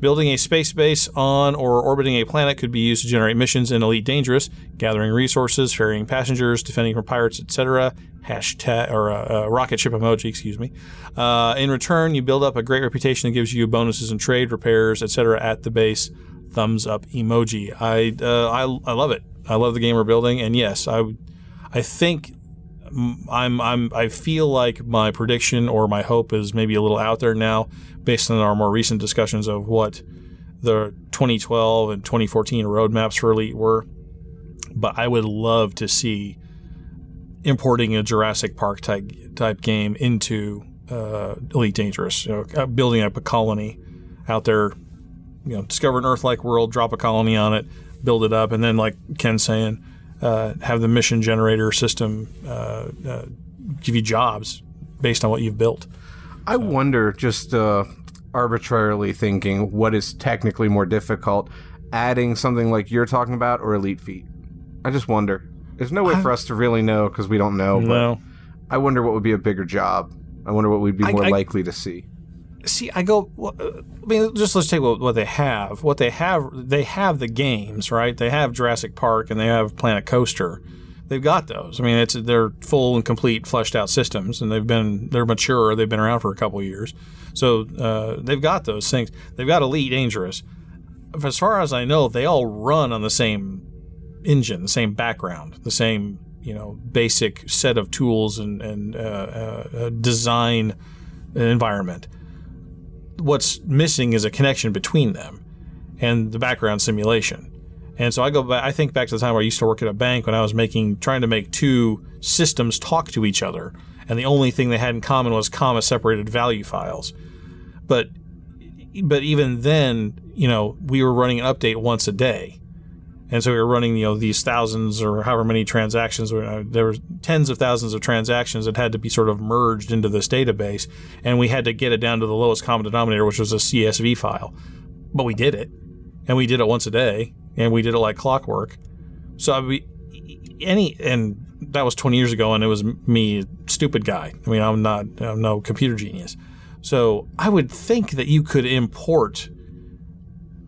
Building a space base on or orbiting a planet could be used to generate missions in Elite Dangerous, gathering resources, ferrying passengers, defending from pirates, etc. Hashtag or uh, uh, rocket ship emoji, excuse me. Uh, in return, you build up a great reputation that gives you bonuses in trade, repairs, etc. at the base. Thumbs up emoji. I, uh, I I love it. I love the game we're building, and yes, I I think I'm I'm I feel like my prediction or my hope is maybe a little out there now, based on our more recent discussions of what the 2012 and 2014 roadmaps for Elite were. But I would love to see importing a Jurassic Park type type game into uh, Elite Dangerous, you know, uh, building up a colony out there, you know, discover an Earth-like world, drop a colony on it, build it up, and then like Ken saying, uh, have the mission generator system uh, uh, give you jobs based on what you've built. I wonder, just uh, arbitrarily thinking, what is technically more difficult, adding something like you're talking about or Elite Feet? I just wonder. There's no way for us to really know because we don't know. No. But I wonder what would be a bigger job. I wonder what we'd be I- more I- likely to see. See, I go. uh, I mean, just let's take what, what they have. What they have, they have the games, right? They have Jurassic Park and they have Planet Coaster. They've got those. I mean, it's they're full and complete, fleshed out systems, and they've been they're mature. They've been around for a couple years, so uh, they've got those things. They've got Elite Dangerous. As far as I know, they all run on the same engine, the same background, the same you know basic set of tools and and uh, uh, design environment. What's missing is a connection between them and the background simulation. And so I go back. I think back to the time where I used to work at a bank when I was making trying to make two systems talk to each other, and the only thing they had in common was comma separated value files. But but even then, you know, we were running an update once a day. And so we were running, you know, these thousands or however many transactions. uh, There were tens of thousands of transactions that had to be sort of merged into this database, and we had to get it down to the lowest common denominator, which was a CSV file. But we did it, and we did it once a day, and we did it like clockwork. So I mean, any and that was 20 years ago, and it was me, stupid guy. I mean, I'm not, I'm no computer genius. So I would think that you could import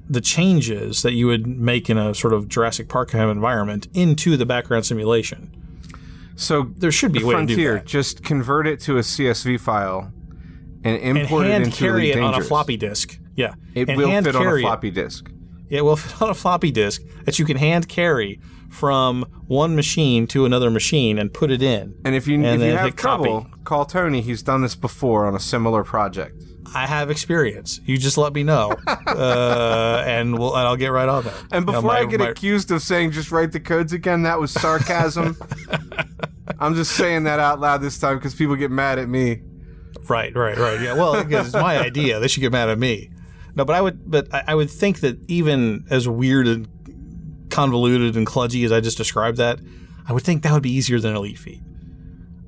the changes that you would make in a sort of Jurassic Park kind of environment into the background simulation. So there should be a way to do Frontier, that. just convert it to a CSV file and import and hand it into carry it on a floppy disk. Yeah, It And will hand fit on a floppy disk. It will fit on a floppy disk that you can hand carry from one machine to another machine and put it in. And if you if you have hit copy. trouble, call Tony. He's done this before on a similar project. I have experience. You just let me know, uh, and we'll and I'll get right on that. And You know, before my- I get my- accused of saying just write the codes again, that was sarcasm. I'm just saying that out loud this time because people get mad at me. Right, right, right. Yeah, well, because it's my idea. They should get mad at me. No, but I would, but I, I would think that even as weird and convoluted and kludgy as I just described that, I would think that would be easier than Elite Feet.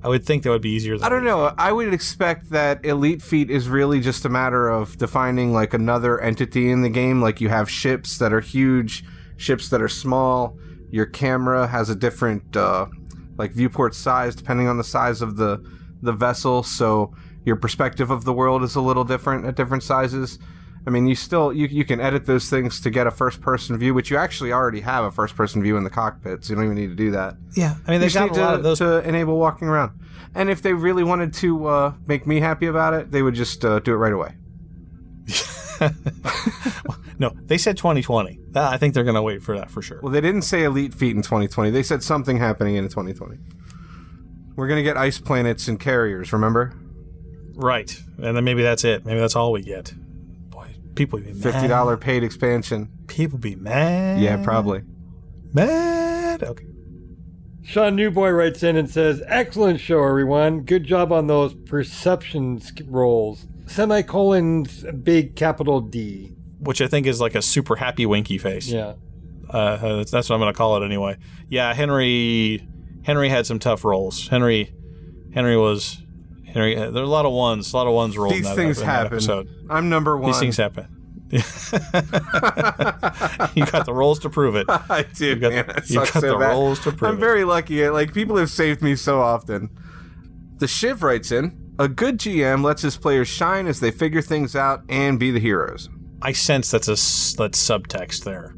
I would think that would be easier than. I don't know. I would expect that Elite Feet is really just a matter of defining like another entity in the game. Like you have ships that are huge, ships that are small. Your camera has a different uh, like viewport size depending on the size of the the vessel. So your perspective of the world is a little different at different sizes. I mean, you still you, you can edit those things to get a first person view, which you actually already have a first person view in the cockpit, so you don't even need to do that. Yeah, I mean, they've got a lot of those. to enable walking around. And if they really wanted to uh, make me happy about it, they would just uh, do it right away. No, they said 2020. Uh, I think they're going to wait for that for sure. Well, they didn't say Elite Feet in 2020. They said something happening in 2020. We're gonna get ice planets and carriers. Remember? Right, and then maybe that's it. Maybe that's all we get. Boy, people be mad. Fifty dollar paid expansion. People be mad. Yeah, probably. Mad. Okay. Sean Newboy writes in and says, Excellent show, everyone. Good job on those perception rolls. Semicolons, big capital D. Which I think is like a super happy winky face. Yeah. Uh, that's, that's what I'm going to call it anyway. Yeah, Henry. Henry had some tough rolls. Henry. Henry was. There are a lot of ones. A lot of ones rolled. These things happen. I'm number one. These things happen. you got the rolls to prove it. I do, You got, man. the- you got so the bad. rolls to prove it. I'm very lucky. Like people have saved me so often. The Shiv writes in: A good GM lets his players shine as they figure things out and be the heroes. I sense that's a that's subtext there.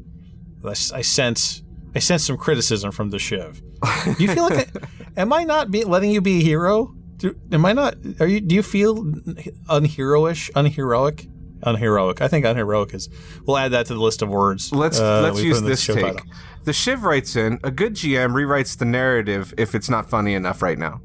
I sense I sense some criticism from the Shiv. Do you feel like I, am I not be, letting you be a hero? Do, am I not? Are you? Do you feel unheroish, unheroic, unheroic? I think unheroic is. We'll add that to the list of words. Let's uh, let's use this take. title. The Shiv writes in: A good GM rewrites the narrative if it's not funny enough right now.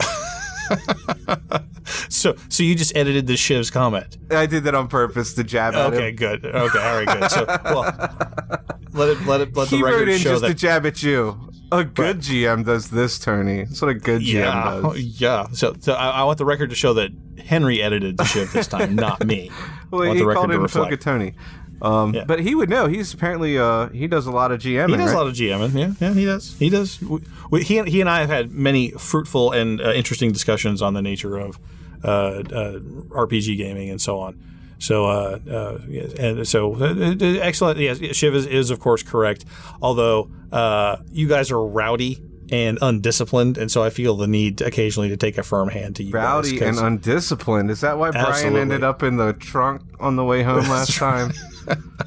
So so you just edited the Shiv's comment. I did that on purpose to jab at Okay, him. good. Okay, all right, good. So well, let it let it let the he wrote in show just that to jab at you. A good GM does this, Tony. That's what a good GM yeah, does. yeah. So, so I, I want the record to show that Henry edited the Shiv this time, not me. Well, I want he the record called to in to reflect. Tony. Um, But he would know. He's apparently uh, he does a lot of GMing. He does right? a lot of GMing. Yeah, yeah, he does. He does. We, we, he, he and I have had many fruitful and uh, interesting discussions on the nature of uh, uh, RPG gaming and so on. So, uh, uh, and so uh, uh, excellent. Yes, Shiv is, is of course correct. Although uh, you guys are rowdy and undisciplined, and so I feel the need occasionally to take a firm hand to you. Rowdy guys, and undisciplined. Is that why Brian Absolutely. ended up in the trunk on the way home last time?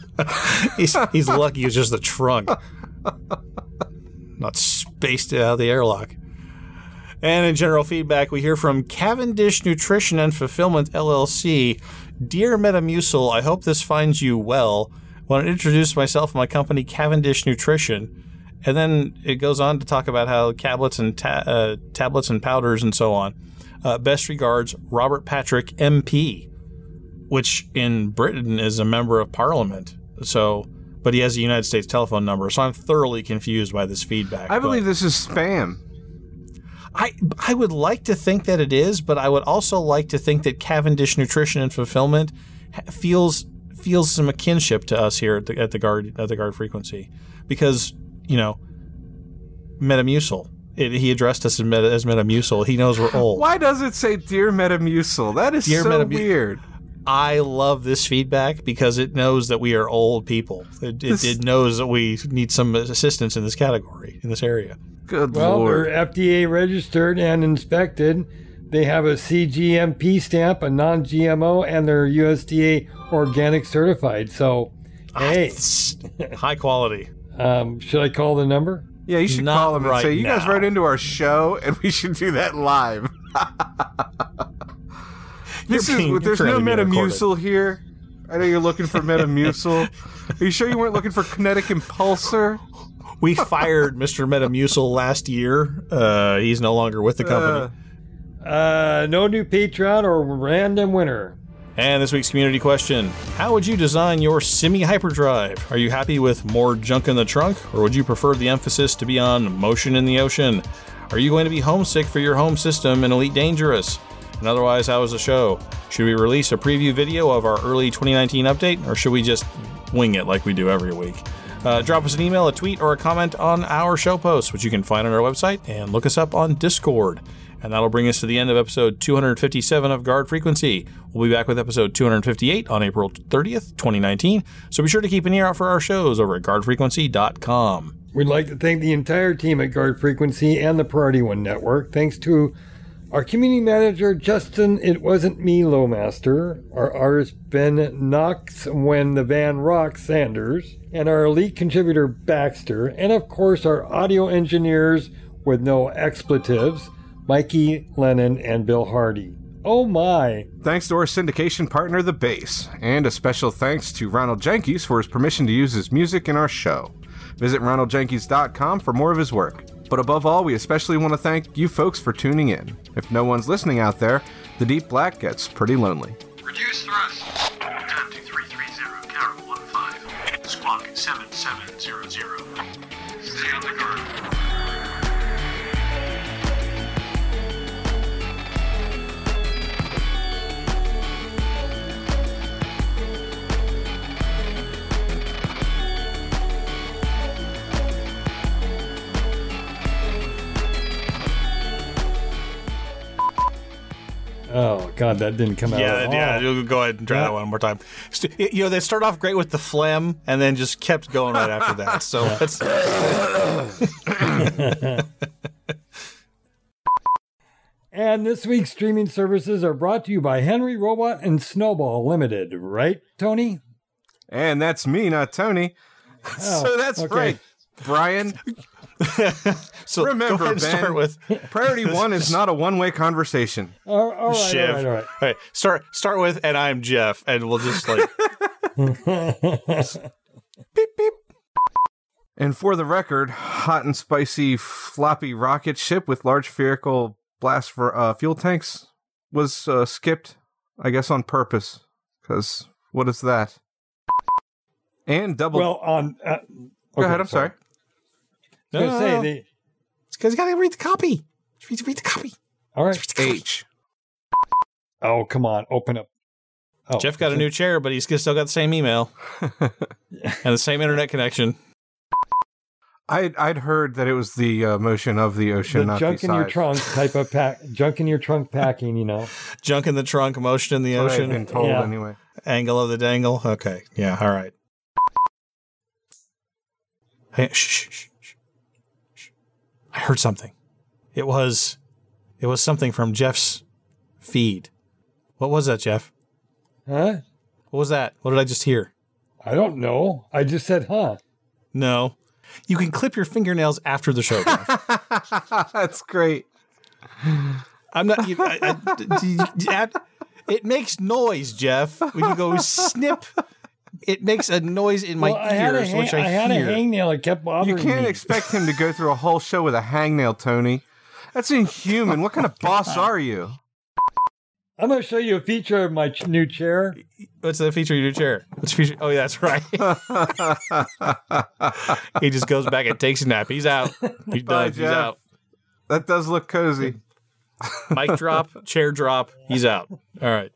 he's, he's lucky it's just the trunk, not spaced out of the airlock. And in general feedback, we hear from Cavendish Nutrition and Fulfillment LLC. Dear Metamucil, I hope this finds you well. Want to introduce myself and my company, Cavendish Nutrition. And then it goes on to talk about how tablets and ta- uh, tablets and powders and so on. Uh, best regards, Robert Patrick, MP, which in Britain is a member of Parliament. So, but he has a United States telephone number. So I'm thoroughly confused by this feedback. I but- believe this is spam. I I would like to think that it is, but I would also like to think that Cavendish Nutrition and Fulfillment feels feels some kinship to us here at the, at the guard at the guard frequency, because you know, Metamucil. It, he addressed us as, Meta, as Metamucil. He knows we're old. Why does it say Dear Metamucil? That is Dear so Metamu- weird. I love this feedback because it knows that we are old people. It, it, it knows that we need some assistance in this category, in this area. Good Well, lord. they're FDA registered and inspected. They have a CGMP stamp, a non GMO, and they're USDA organic certified. So, hey, High quality. um, should I call the number? Yeah, you should Not call them and right say, you guys now." wrote into our show, and we should do that live. this You're is, being- there's no trying to Metamucil here. I know you're looking for Metamucil. Are you sure you weren't looking for Kinetic Impulsor? We fired Mr. Metamucil last year. Uh, he's no longer with the company. Uh, no new Patreon or random winner. And this week's community question How would you design your semi hyperdrive? Are you happy with more junk in the trunk, or would you prefer the emphasis to be on motion in the ocean? Are you going to be homesick for your home system in Elite Dangerous? And otherwise, how was the show? Should we release a preview video of our early 2019 update, or should we just wing it like we do every week? Uh, drop us an email, a tweet, or a comment on our show post, which you can find on our website, and look us up on Discord. And that'll bring us to the end of episode 257 of Guard Frequency. We'll be back with episode 258 on April 30th, 2019. So be sure to keep an ear out for our shows over at guardfrequency.com. We'd like to thank the entire team at Guard Frequency and the Priority One Network. Thanks to our community manager, Justin, it wasn't me, Lowmaster, our artist, Ben Knox, when the van rocks Sanders, and our elite contributor, Baxter, and of course our audio engineers with no expletives, Mikey, Lennon, and Bill Hardy. Oh my! Thanks to our syndication partner, The Base, and a special thanks to Ronald Jenkins for his permission to use his music in our show. Visit ronaldjenkins.com for more of his work. But above all, we especially want to thank you folks for tuning in. If no one's listening out there, the Deep Black gets pretty lonely. Reduce thrust. Oh god, that didn't come out. Yeah, yeah. you'll Go ahead and try that one more time. You know, they start off great with the phlegm, and then just kept going right after that. So let's. And this week's streaming services are brought to you by Henry Robot and Snowball Limited, right, Tony? And that's me, not Tony. Oh, so that's okay. right, Brian. so remember, go Ben, start with priority one is not a one-way conversation. All, all, right, all, right, all right, all right. start start with, and I'm Jeff, and we'll just like beep beep. And for the record, hot and spicy floppy rocket ship with large spherical blast for uh, fuel tanks was uh, skipped, I guess, on purpose. Because what is that? And double. Well, on. Uh, Go ahead. I'm sorry. I was gonna No, say no, no. the, it's because you gotta read the copy. Read, read the copy. all right. H. Oh, come on, open up. Oh, Jeff got a new chair, but he's still got the same email and the same internet connection. I'd I'd heard that it was the uh, motion of the ocean, the not junk the in your trunk type of pack. Junk in your trunk packing. You know. Junk in the trunk, motion in the That's what I've ocean. been told Yeah. anyway. Angle of the dangle. Okay. Yeah. All right. Hey, shh, shh, shh, shh, shh. I heard something. It was, it was something from Jeff's feed. What was that, Jeff? Huh? What was that? What did I just hear? I don't know. I just said, huh. No. You can clip your fingernails after the show. That's great. I'm not. You, I, I- d- d- at- it makes noise, Jeff. When you go snip, it makes a noise in my well, I ears, hang- which I, I had hear. a hangnail. It kept bothering me. You can't me. expect him to go through a whole show with a hangnail, Tony. That's inhuman. What kind of boss are you? I'm going to show you a feature of my ch- new chair. What's the feature of your chair? What's feature? Oh, yeah, that's right. he just goes back and takes a nap. He's out. He's Bye, done. He's out. That does look cozy. Mic drop, chair drop. He's out. All right.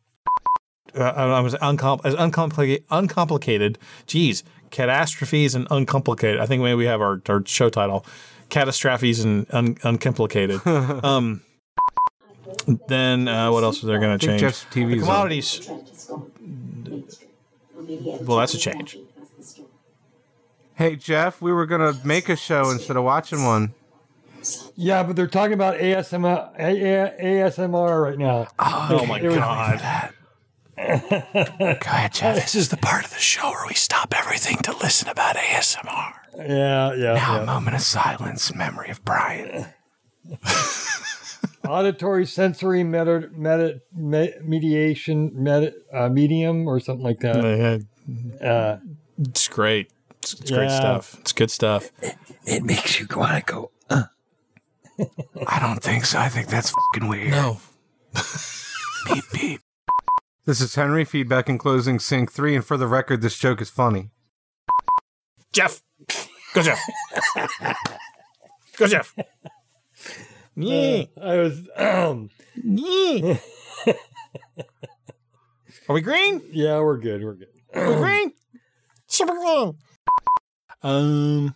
Uh, I was uncom- as uncomplicated. Uncomplicated. Geez, catastrophes and uncomplicated. I think maybe we have our, our show title: catastrophes and un- uncomplicated. um. Then uh, what else was there going to change? Jeff's The TV's on. commodities. Well, that's a change. Hey Jeff, we were gonna make a show instead of watching one. Yeah, but they're talking about ASMR, A- A- ASMR right now. Oh my god. Go ahead, Jeff. This is the part of the show where we stop everything to listen about ASMR. Yeah, yeah. Now yeah. a moment of silence, memory of Brian. Auditory sensory meta, meta, me, mediation meta, uh, medium or something like that. Uh, It's great. It's, it's great stuff. It's good stuff. It makes you want to go. Uh. I don't think so. I think that's fucking weird. No. beep beep. This is Henry. Feedback in closing sync three, and for the record, this joke is funny. Jeff. Go Jeff. Go Jeff. Yeah. uh, I was. Um, Yeah. Are we green? yeah, we're good. We're good. Are we green? Super green. Um.